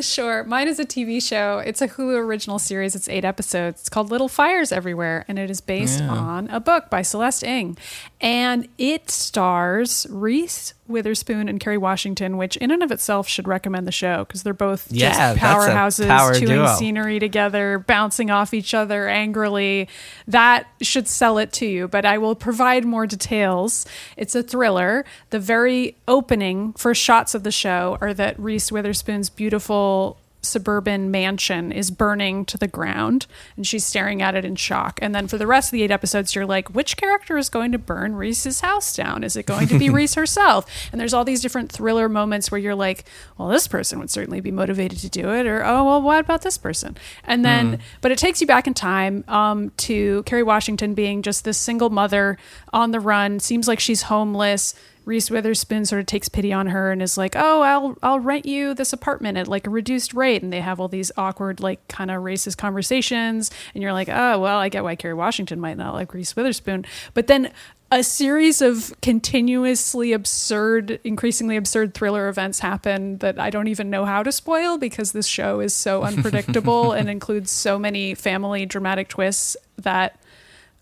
Sure. Mine is a TV show. It's a Hulu original series. It's eight episodes. It's called Little Fires Everywhere, and it is based Yeah. on a book by Celeste Ng. And it stars Reese Witherspoon and Kerry Washington, which in and of itself should recommend the show because they're both Yeah, just powerhouses, power chewing duo. scenery together, bouncing off each other angrily. That should sell it to you, but I will provide more details. It's a thriller. The very opening first shots of the show are that Reese Witherspoon's beautiful suburban mansion is burning to the ground and she's staring at it in shock. And then for the rest of the eight episodes, you're like, which character is going to burn Reese's house down? Is it going to be Reese herself? And there's all these different thriller moments where you're like, well, this person would certainly be motivated to do it, or oh, well, what about this person? And then, Mm. but it takes you back in time um, to Kerry Washington being just this single mother on the run, seems like she's homeless. Reese Witherspoon sort of takes pity on her and is like, "Oh, I'll I'll rent you this apartment at like a reduced rate." And they have all these awkward, like kind of racist conversations, and you're like, "Oh, well, I get why Kerry Washington might not like Reese Witherspoon." But then a series of continuously absurd, increasingly absurd thriller events happen that I don't even know how to spoil because this show is so unpredictable and includes so many family dramatic twists that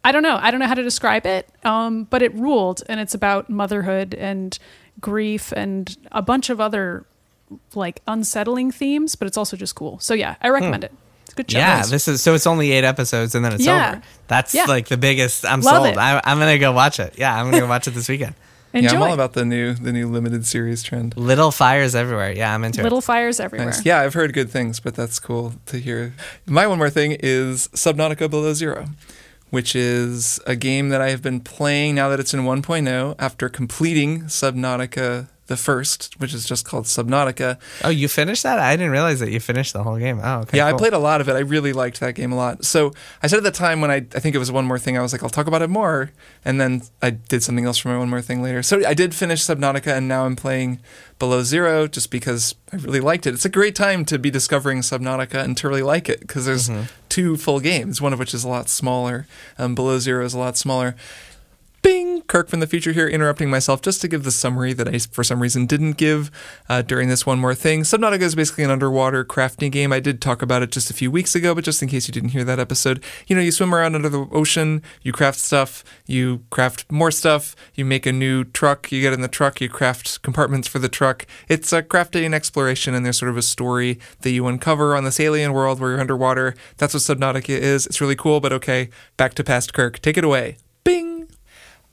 I don't know. I don't know how to describe it, um, but it ruled, and it's about motherhood and grief and a bunch of other like unsettling themes. But it's also just cool. So yeah, I recommend Hmm. it. It's a good show. Yeah, this is so it's only eight episodes and then it's Yeah. over. That's Yeah. like the biggest. I'm Love sold. I, I'm gonna go watch it. Yeah, I'm gonna go watch it this weekend. Yeah, I'm all about the new the new limited series trend. Little fires everywhere. Yeah, I'm into Little it. fires everywhere. Nice. Yeah, I've heard good things, but that's cool to hear. My one more thing is Subnautica Below Zero, which is a game that I have been playing now that it's in 1.0 after completing Subnautica the first, which is just called Subnautica. Oh, you finished that? I didn't realize that you finished the whole game. Oh, okay. yeah, I played a lot of it. I really liked that game a lot. So I said at the time when I, I think it was one more thing, I was like, I'll talk about it more. And then I did something else for my one more thing later. So I did finish Subnautica and now I'm playing Below Zero just because I really liked it. It's a great time to be discovering Subnautica and to really like it because there's two full games, one of which is a lot smaller. Um, Below Zero is a lot smaller. Bing! Kirk from the future here, interrupting myself just to give the summary that I, for some reason, didn't give uh, during this one more thing. Subnautica is basically an underwater crafting game. I did talk about it just a few weeks ago, but just in case you didn't hear that episode, you know, you swim around under the ocean, you craft stuff, you craft more stuff, you make a new truck, you get in the truck, you craft compartments for the truck. It's a crafting and exploration, and there's sort of a story that you uncover on this alien world where you're underwater. That's what Subnautica is. It's really cool, but okay, back to past Kirk. Take it away. Bing!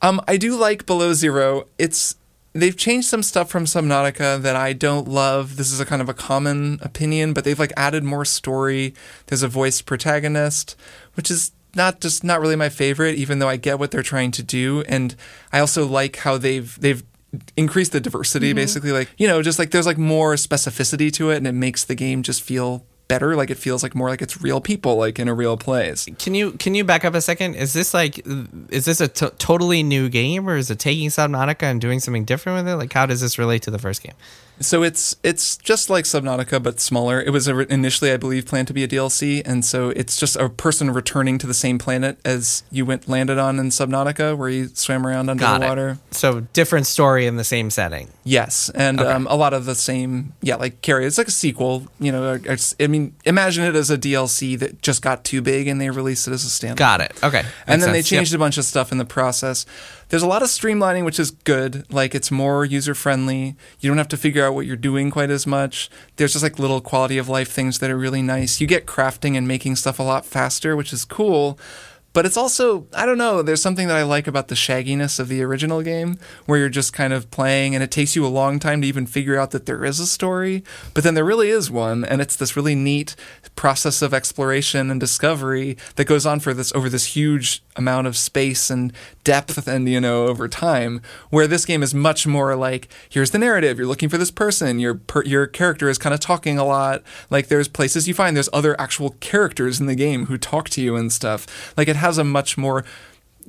Um, I do like Below Zero. It's they've changed some stuff from Subnautica that I don't love. This is a kind of a common opinion, but they've like added more story. There's a voiced protagonist, which is not just not really my favorite, even though I get what they're trying to do. And I also like how they've they've increased the diversity Mhm. basically like you know just like there's like more specificity to it and it makes the game just feel better like it feels like more like it's real people like in a real place Can you can you back up a second? Is this like is this a t- totally new game or is it taking Subnautica and doing something different with it? Like how does this relate to the first game? So it's it's just like Subnautica but smaller. It was ori- initially, I believe, planned to be a DLC, and so it's just a person returning to the same planet as you went landed on in Subnautica, where you swam around under Got the it. water. So different story in the same setting. Yes, and Okay. um, a lot of the same. Yeah, like Carrie, it's like a sequel. You know, it's, I mean, imagine it as a DLC that just got too big, and they released it as a standalone. Got it. Okay. And Makes then they sense. Yep. changed a bunch of stuff in the process. There's a lot of streamlining, which is good. Like it's more user friendly. You don't have to figure out what you're doing quite as much. There's just like little quality of life things that are really nice. You get crafting and making stuff a lot faster, which is cool. But it's also I don't know. There's something that I like about the shagginess of the original game, where you're just kind of playing, and it takes you a long time to even figure out that there is a story. But then there really is one, and it's this really neat process of exploration and discovery that goes on for this over this huge amount of space and depth, and you know over time. Where this game is much more like here's the narrative. You're looking for this person. Your per, your character is kind of talking a lot. Like there's places you find there's other actual characters in the game who talk to you and stuff. Like it has a much more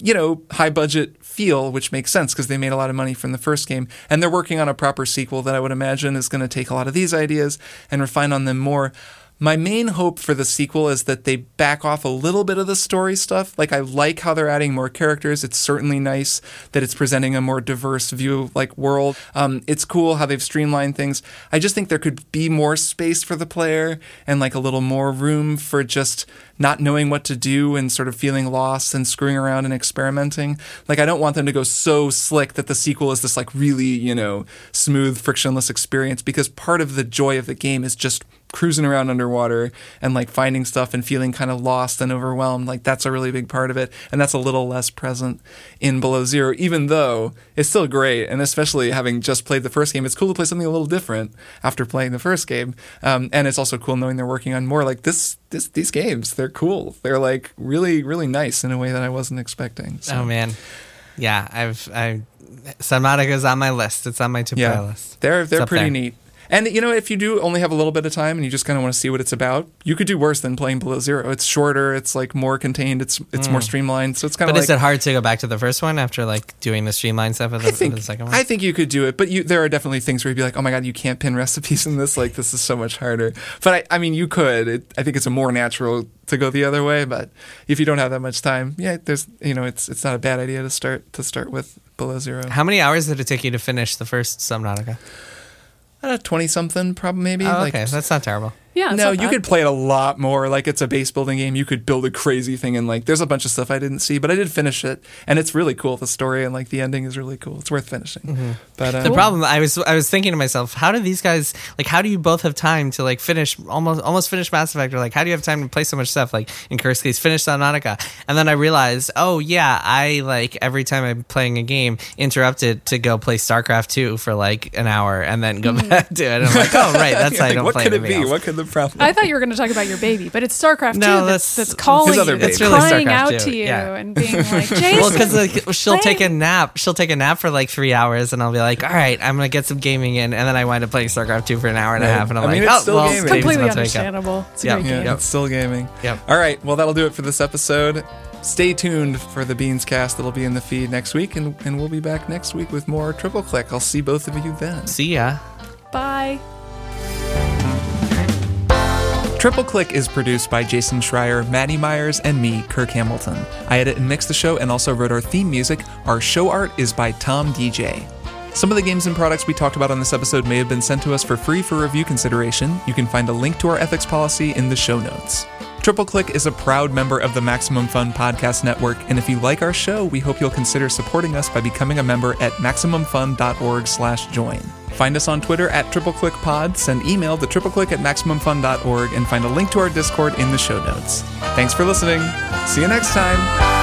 you know, high budget feel, which makes sense because they made a lot of money from the first game. And they're working on a proper sequel that I would imagine is going to take a lot of these ideas and refine on them more. My main hope for the sequel is that they back off a little bit of the story stuff. Like I like how they're adding more characters. It's certainly nice that it's presenting a more diverse view of like world. Um, it's cool how they've streamlined things. I just think there could be more space for the player and like a little more room for just not knowing what to do and sort of feeling lost and screwing around and experimenting. Like I don't want them to go so slick that the sequel is this like really, you know, smooth, frictionless experience because part of the joy of the game is just cruising around underwater and like finding stuff and feeling kind of lost and overwhelmed. Like that's a really big part of it. And that's a little less present in Below Zero, even though it's still great. And especially having just played the first game, it's cool to play something a little different after playing the first game. Um, and it's also cool knowing they're working on more like this, this, these games. They're cool. They're like really, really nice in a way that I wasn't expecting. So. Oh man. Yeah, I've I Subnautica's on my list. It's on my to play Yeah, list. they're they're pretty there. neat. And you know, if you do only have a little bit of time and you just kind of want to see what it's about, you could do worse than playing Below Zero. It's shorter, it's like more contained, it's it's more Mm. streamlined. So it's kind But of like is it hard to go back to the first one after like doing the streamline stuff of the, I think of the second one? I think you could do it, but you there are definitely things where you'd be like, oh my god, you can't pin recipes in this. Like this is so much harder. But I, I mean, you could. It, I think it's a more natural to go the other way. But if you don't have that much time, yeah, there's you know, it's it's not a bad idea to start to start with Below Zero. How many hours did it take you to finish the first Subnautica? Uh, Twenty something, probably maybe. Oh, like, okay, that's not terrible. Yeah, it's no, not you bad. could play it a lot more. Like it's a base building game. You could build a crazy thing and like there's a bunch of stuff I didn't see, but I did finish it, and it's really cool. The story and like the ending is really cool. It's worth finishing. But uh, The problem I was I was thinking to myself, how do these guys like how do you both have time to like finish almost almost finish Mass Effect or like how do you have time to play so much stuff like in Kirk's case finish Subnautica and then I realized oh yeah I like every time I'm playing a game interrupted to go play StarCraft 2 for like an hour and then go back to it and I'm like oh right that's You're how I like, don't what play could it be? else. What could the problem? I thought you were going to talk about your baby, but it's StarCraft No, 2 that's, that's- that's calling you, that's It's really crying StarCraft out 2, to you yeah. and being like, Jason, well, because like, she'll play." take a nap. She'll take a nap for like three hours, and I'll be like, "All right, I'm gonna get some gaming in," and then I wind up playing StarCraft two for an hour and a half, and I'm I mean, like, it's "Oh, still well, gaming. baby's completely about to wake up." understandable. It's a Yeah. great Yeah, game. it's still gaming. Yep. All right. Well, that'll do it for this episode. Stay tuned for the Beans cast that'll be in the feed next week, and, and we'll be back next week with more Triple Click. I'll see both of you then. See ya. Bye. Triple Click is produced by Jason Schreier, Maddy Myers, and me, Kirk Hamilton. I edit and mix the show and also wrote our theme music. Our show art is by Tom DJ. Some of the games and products we talked about on this episode may have been sent to us for free for review consideration. You can find a link to our ethics policy in the show notes. Triple Click is a proud member of the Maximum Fun Podcast Network, and if you like our show, we hope you'll consider supporting us by becoming a member at MaximumFun.org/join. Find us on Twitter at TripleClickPod, send email to tripleclick at MaximumFun.org, and find a link to our Discord in the show notes. Thanks for listening. See you next time.